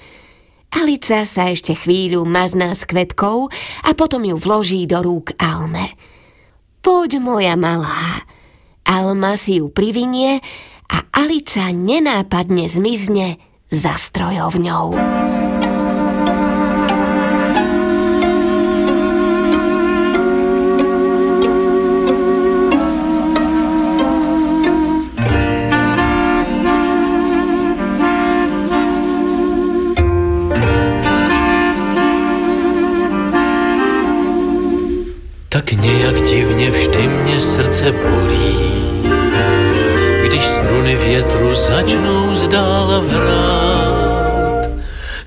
Alica sa ešte chvíľu mazná s kvetkou a potom ju vloží do rúk Alme. Poď, moja malá. Alma si ju privinie a Alica nenápadne zmizne za strojovňou.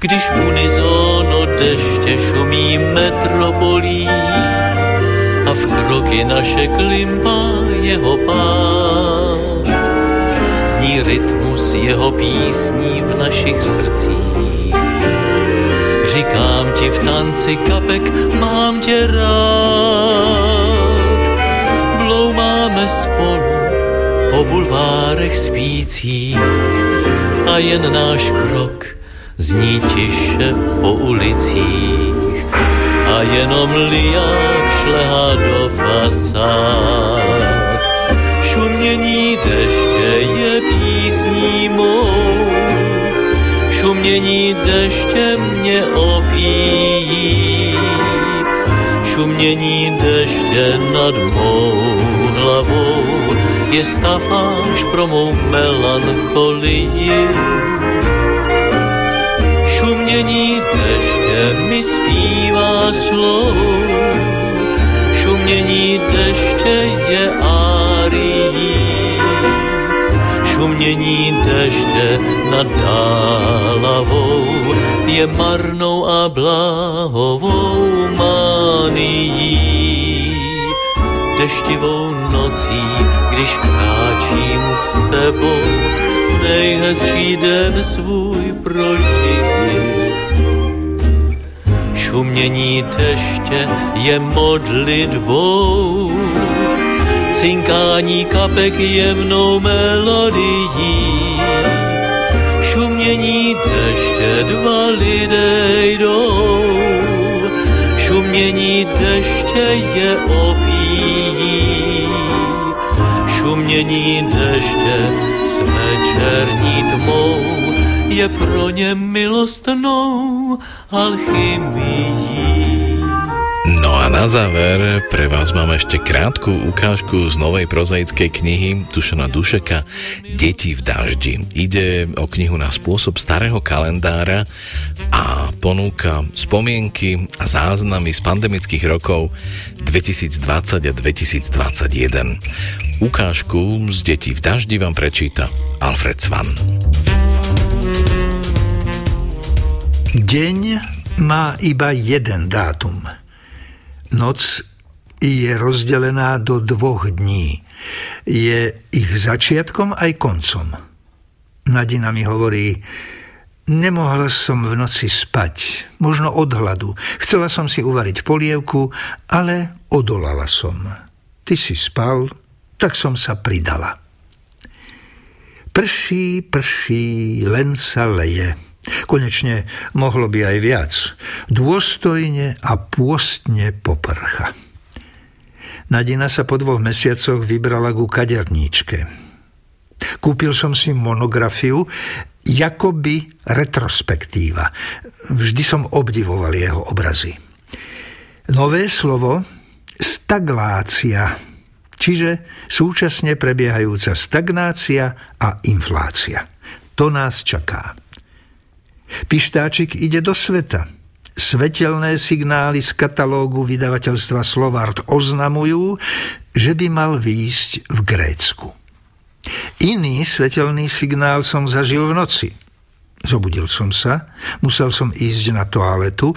Když unizono deště šumí metropolí a v kroky naše klimpá jeho pád. Zní rytmus jeho písní v našich srdcích Říkám ti v tanci kapek, mám tě rád. Bloumáme spolu po bulvárech spících a jen náš krok zní tiše po ulicích a jenom liák šlehá do fasád. Šumění deště je písní mou, šumění deště mě opíjí, šumění deště nad mou hlavou je stafáž pro mou melancholii. Šumění deště mi zpívá slov, šumění deště je árií. Šumění deště nad dálavou je marnou a bláhovou manií. Deštivou nocí, když kráčím s tebou, nejhezčí den svůj prožiji. Šumění deště je modlitbou, cinkání kapek jemnou melodií. Šumění deště dva lidé jdou, šumění deště je opíjí. Šumění deště s večerní tmou je pro ně milostnou alchymií. No a na záver pre vás mám ešte krátku ukážku z novej prozaickej knihy Dušana Dušeka Deti v daždi. Ide o knihu na spôsob starého kalendára a ponúka spomienky a záznamy z pandemických rokov 2020 a 2021. Ukážku z Detí v daždi vám prečíta Alfred Svan. Deň má iba jeden dátum – Noc je rozdelená do dvoch dní. Je ich začiatkom aj koncom. Nadina mi hovorí, nemohla som v noci spať, možno od hladu. Chcela som si uvariť polievku, ale odolala som. Ty si spal, tak som sa pridala. Prší, prší, len sa leje. Konečne mohlo by aj viac. Dôstojne a pôstne poprcha. Nadina sa po dvoch mesiacoch vybrala ku kaderníčke. Kúpil som si monografiu, jakoby retrospektíva. Vždy som obdivoval jeho obrazy. Nové slovo staglácia, čiže súčasne prebiehajúca stagnácia a inflácia. To nás čaká. Pištáčik ide do sveta. Svetelné signály z katalógu vydavateľstva Slovart oznamujú, že by mal výjsť v Grécku. Iný svetelný signál som zažil v noci. Zobudil som sa, musel som ísť na toaletu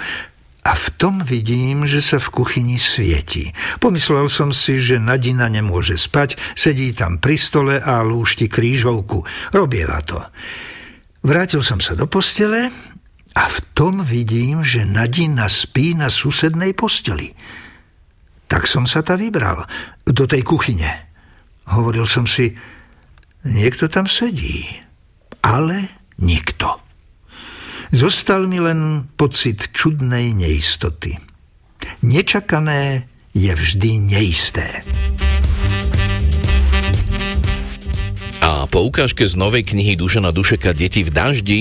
a v tom vidím, že sa v kuchyni svieti. Pomyslel som si, že Nadina nemôže spať, sedí tam pri stole a lúšti krížovku. Robieva to. Vrátil som sa do postele a v tom vidím, že Nadina spí na susednej posteli. Tak som sa ta vybral do tej kuchyne. Hovoril som si, niekto tam sedí, ale nikto. Zostal mi len pocit čudnej neistoty. Nečakané je vždy neisté. A po ukážke z novej knihy Dušana Dušeka Deti v daždi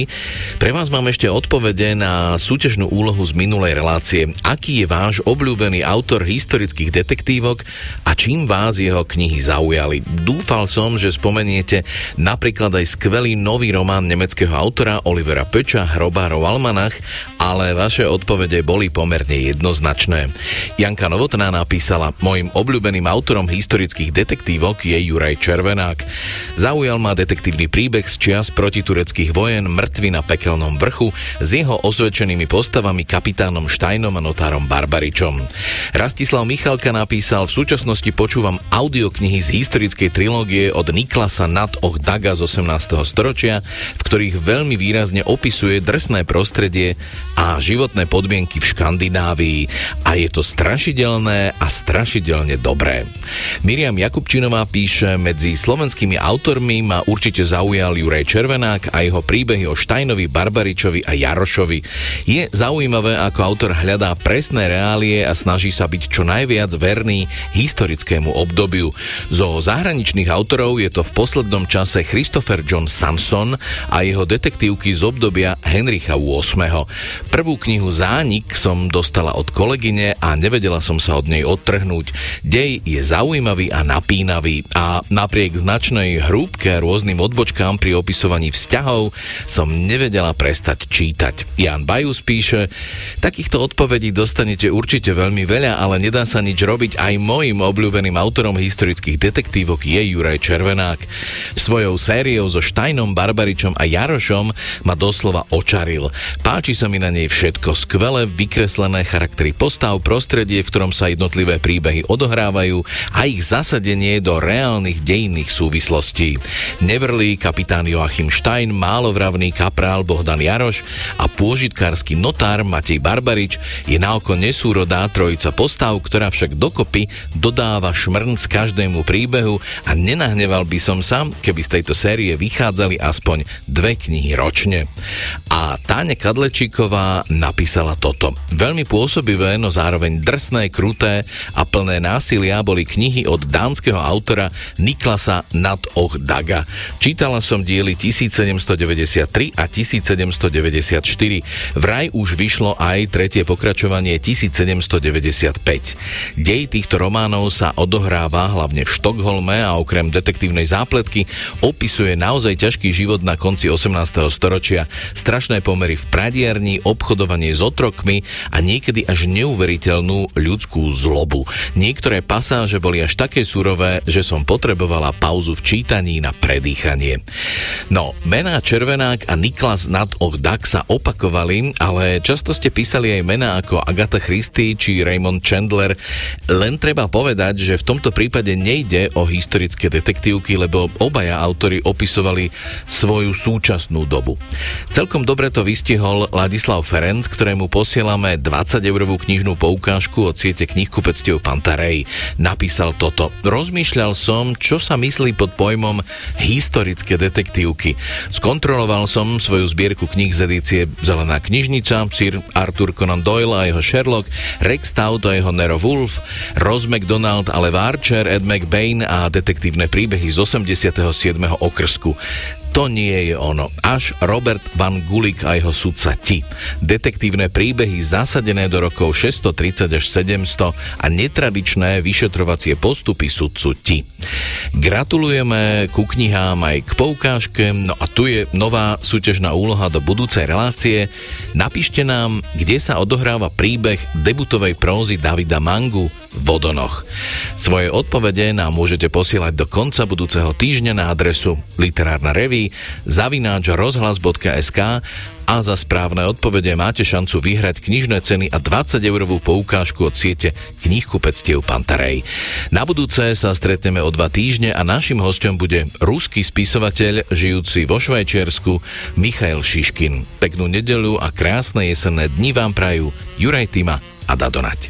pre vás mám ešte odpovede na súťažnú úlohu z minulej relácie. Aký je váš obľúbený autor historických detektívok a čím vás jeho knihy zaujali? Dúfal som, že spomeniete napríklad aj skvelý nový román nemeckého autora Olivera Peča Hrobárov Almanach, ale vaše odpovede boli pomerne jednoznačné. Janka Novotná napísala, mojim obľúbeným autorom historických detektívok je Juraj Červenák. Zaujal ma detektívny príbeh z čias protitureckých vojen Mŕtvy na pekelnom vrchu s jeho osvedčenými postavami kapitánom Štajnom a notárom Barbaričom. Rastislav Michalka napísal, v súčasnosti počúvam audioknihy z historickej trilógie od Niklasa Nad Och Daga z 18. storočia, v ktorých veľmi výrazne opisuje drsné prostredie a životné podmienky v Škandinávii a je to strašidelné a strašidelne dobré. Miriam Jakubčinová píše, medzi slovenskými autormi formy ma určite zaujal Juraj Červenák a jeho príbehy o Štajnovi, Barbaričovi a Jarošovi. Je zaujímavé, ako autor hľadá presné reálie a snaží sa byť čo najviac verný historickému obdobiu. Zo zahraničných autorov je to v poslednom čase Christopher John Samson a jeho detektívky z obdobia Henricha VIII. Prvú knihu Zánik som dostala od kolegyne a nevedela som sa od nej odtrhnúť. Dej je zaujímavý a napínavý a napriek značnej hrúbke a rôznym odbočkám pri opisovaní vzťahov som nevedela prestať čítať. Jan Bajus píše, takýchto odpovedí dostanete určite veľmi veľa, ale nedá sa nič robiť. Aj môjim obľúbeným autorom historických detektívok je Juraj Červenák. Svojou sériou so Štajnom, Barbaričom a Jarošom ma doslova očaril. Páči sa mi na nej všetko. Skvelé vykreslené charaktery postav, prostredie, v ktorom sa jednotlivé príbehy odohrávajú a ich zasadenie do reálnych dejinných súvislostí. Nevrlý kapitán Joachim Stein, málovravný kaprál Bohdan Jaroš a pôžitkársky notár Matej Barbarič je naoko nesúrodá trojica postav, ktorá však dokopy dodáva šmrnc každému príbehu a nenahneval by som sa, keby z tejto série vychádzali aspoň dve knihy ročne. A Táne Kadlečíková napísala toto. Veľmi pôsobivé, no zároveň drsné, kruté a plné násilia boli knihy od dánskeho autora Niklasa Nad Och Daga. Čítala som diely 1793 a 1794. Vraj už vyšlo aj tretie pokračovanie 1795. Dej týchto románov sa odohráva hlavne v Štokholme a okrem detektívnej zápletky opisuje naozaj ťažký život na konci 18. storočia, strašné pomery v pradierni, obchodovanie s otrokmi a niekedy až neuveriteľnú ľudskú zlobu. Niektoré pasáže boli až také surové, že som potrebovala pauzu v čítaní na predýchanie. No, mená Červenák a Niklas nad Och Duck sa opakovali, ale často ste písali aj mená ako Agatha Christie či Raymond Chandler. Len treba povedať, že v tomto prípade nejde o historické detektívky, lebo obaja autory opisovali svoju súčasnú dobu. Celkom dobre to vystihol Ladislav Ferenc, ktorému posielame 20 eurovú knižnú poukážku od siete knihkupectiev Pantarej. Napísal toto. Rozmýšľal som, čo sa myslí pod pojmom historické detektívky. Skontroloval som svoju zbierku kníh z edície Zelená knižnica, Sir Arthur Conan Doyle a jeho Sherlock, Rex Stout a jeho Nero Wolf, Ross McDonald a Lev Archer, Ed McBain a detektívne príbehy z 87. okrsku to nie je ono. Až Robert Van Gulik a jeho sudca Ti. Detektívne príbehy zasadené do rokov 630 až 700 a netradičné vyšetrovacie postupy sudcu Ti. Gratulujeme ku knihám aj k poukážke, no a tu je nová súťažná úloha do budúcej relácie. Napíšte nám, kde sa odohráva príbeh debutovej prózy Davida Mangu Vodonoch. Svoje odpovede nám môžete posielať do konca budúceho týždňa na adresu literárna reví zavináč rozhlas.sk a za správne odpovede máte šancu vyhrať knižné ceny a 20 eurovú poukážku od siete knihkupectiev Pantarej. Na budúce sa stretneme o dva týždne a našim hostom bude ruský spisovateľ žijúci vo Švajčiarsku Michail Šiškin. Peknú nedelu a krásne jesenné dni vám prajú Juraj Tima a Dadonať.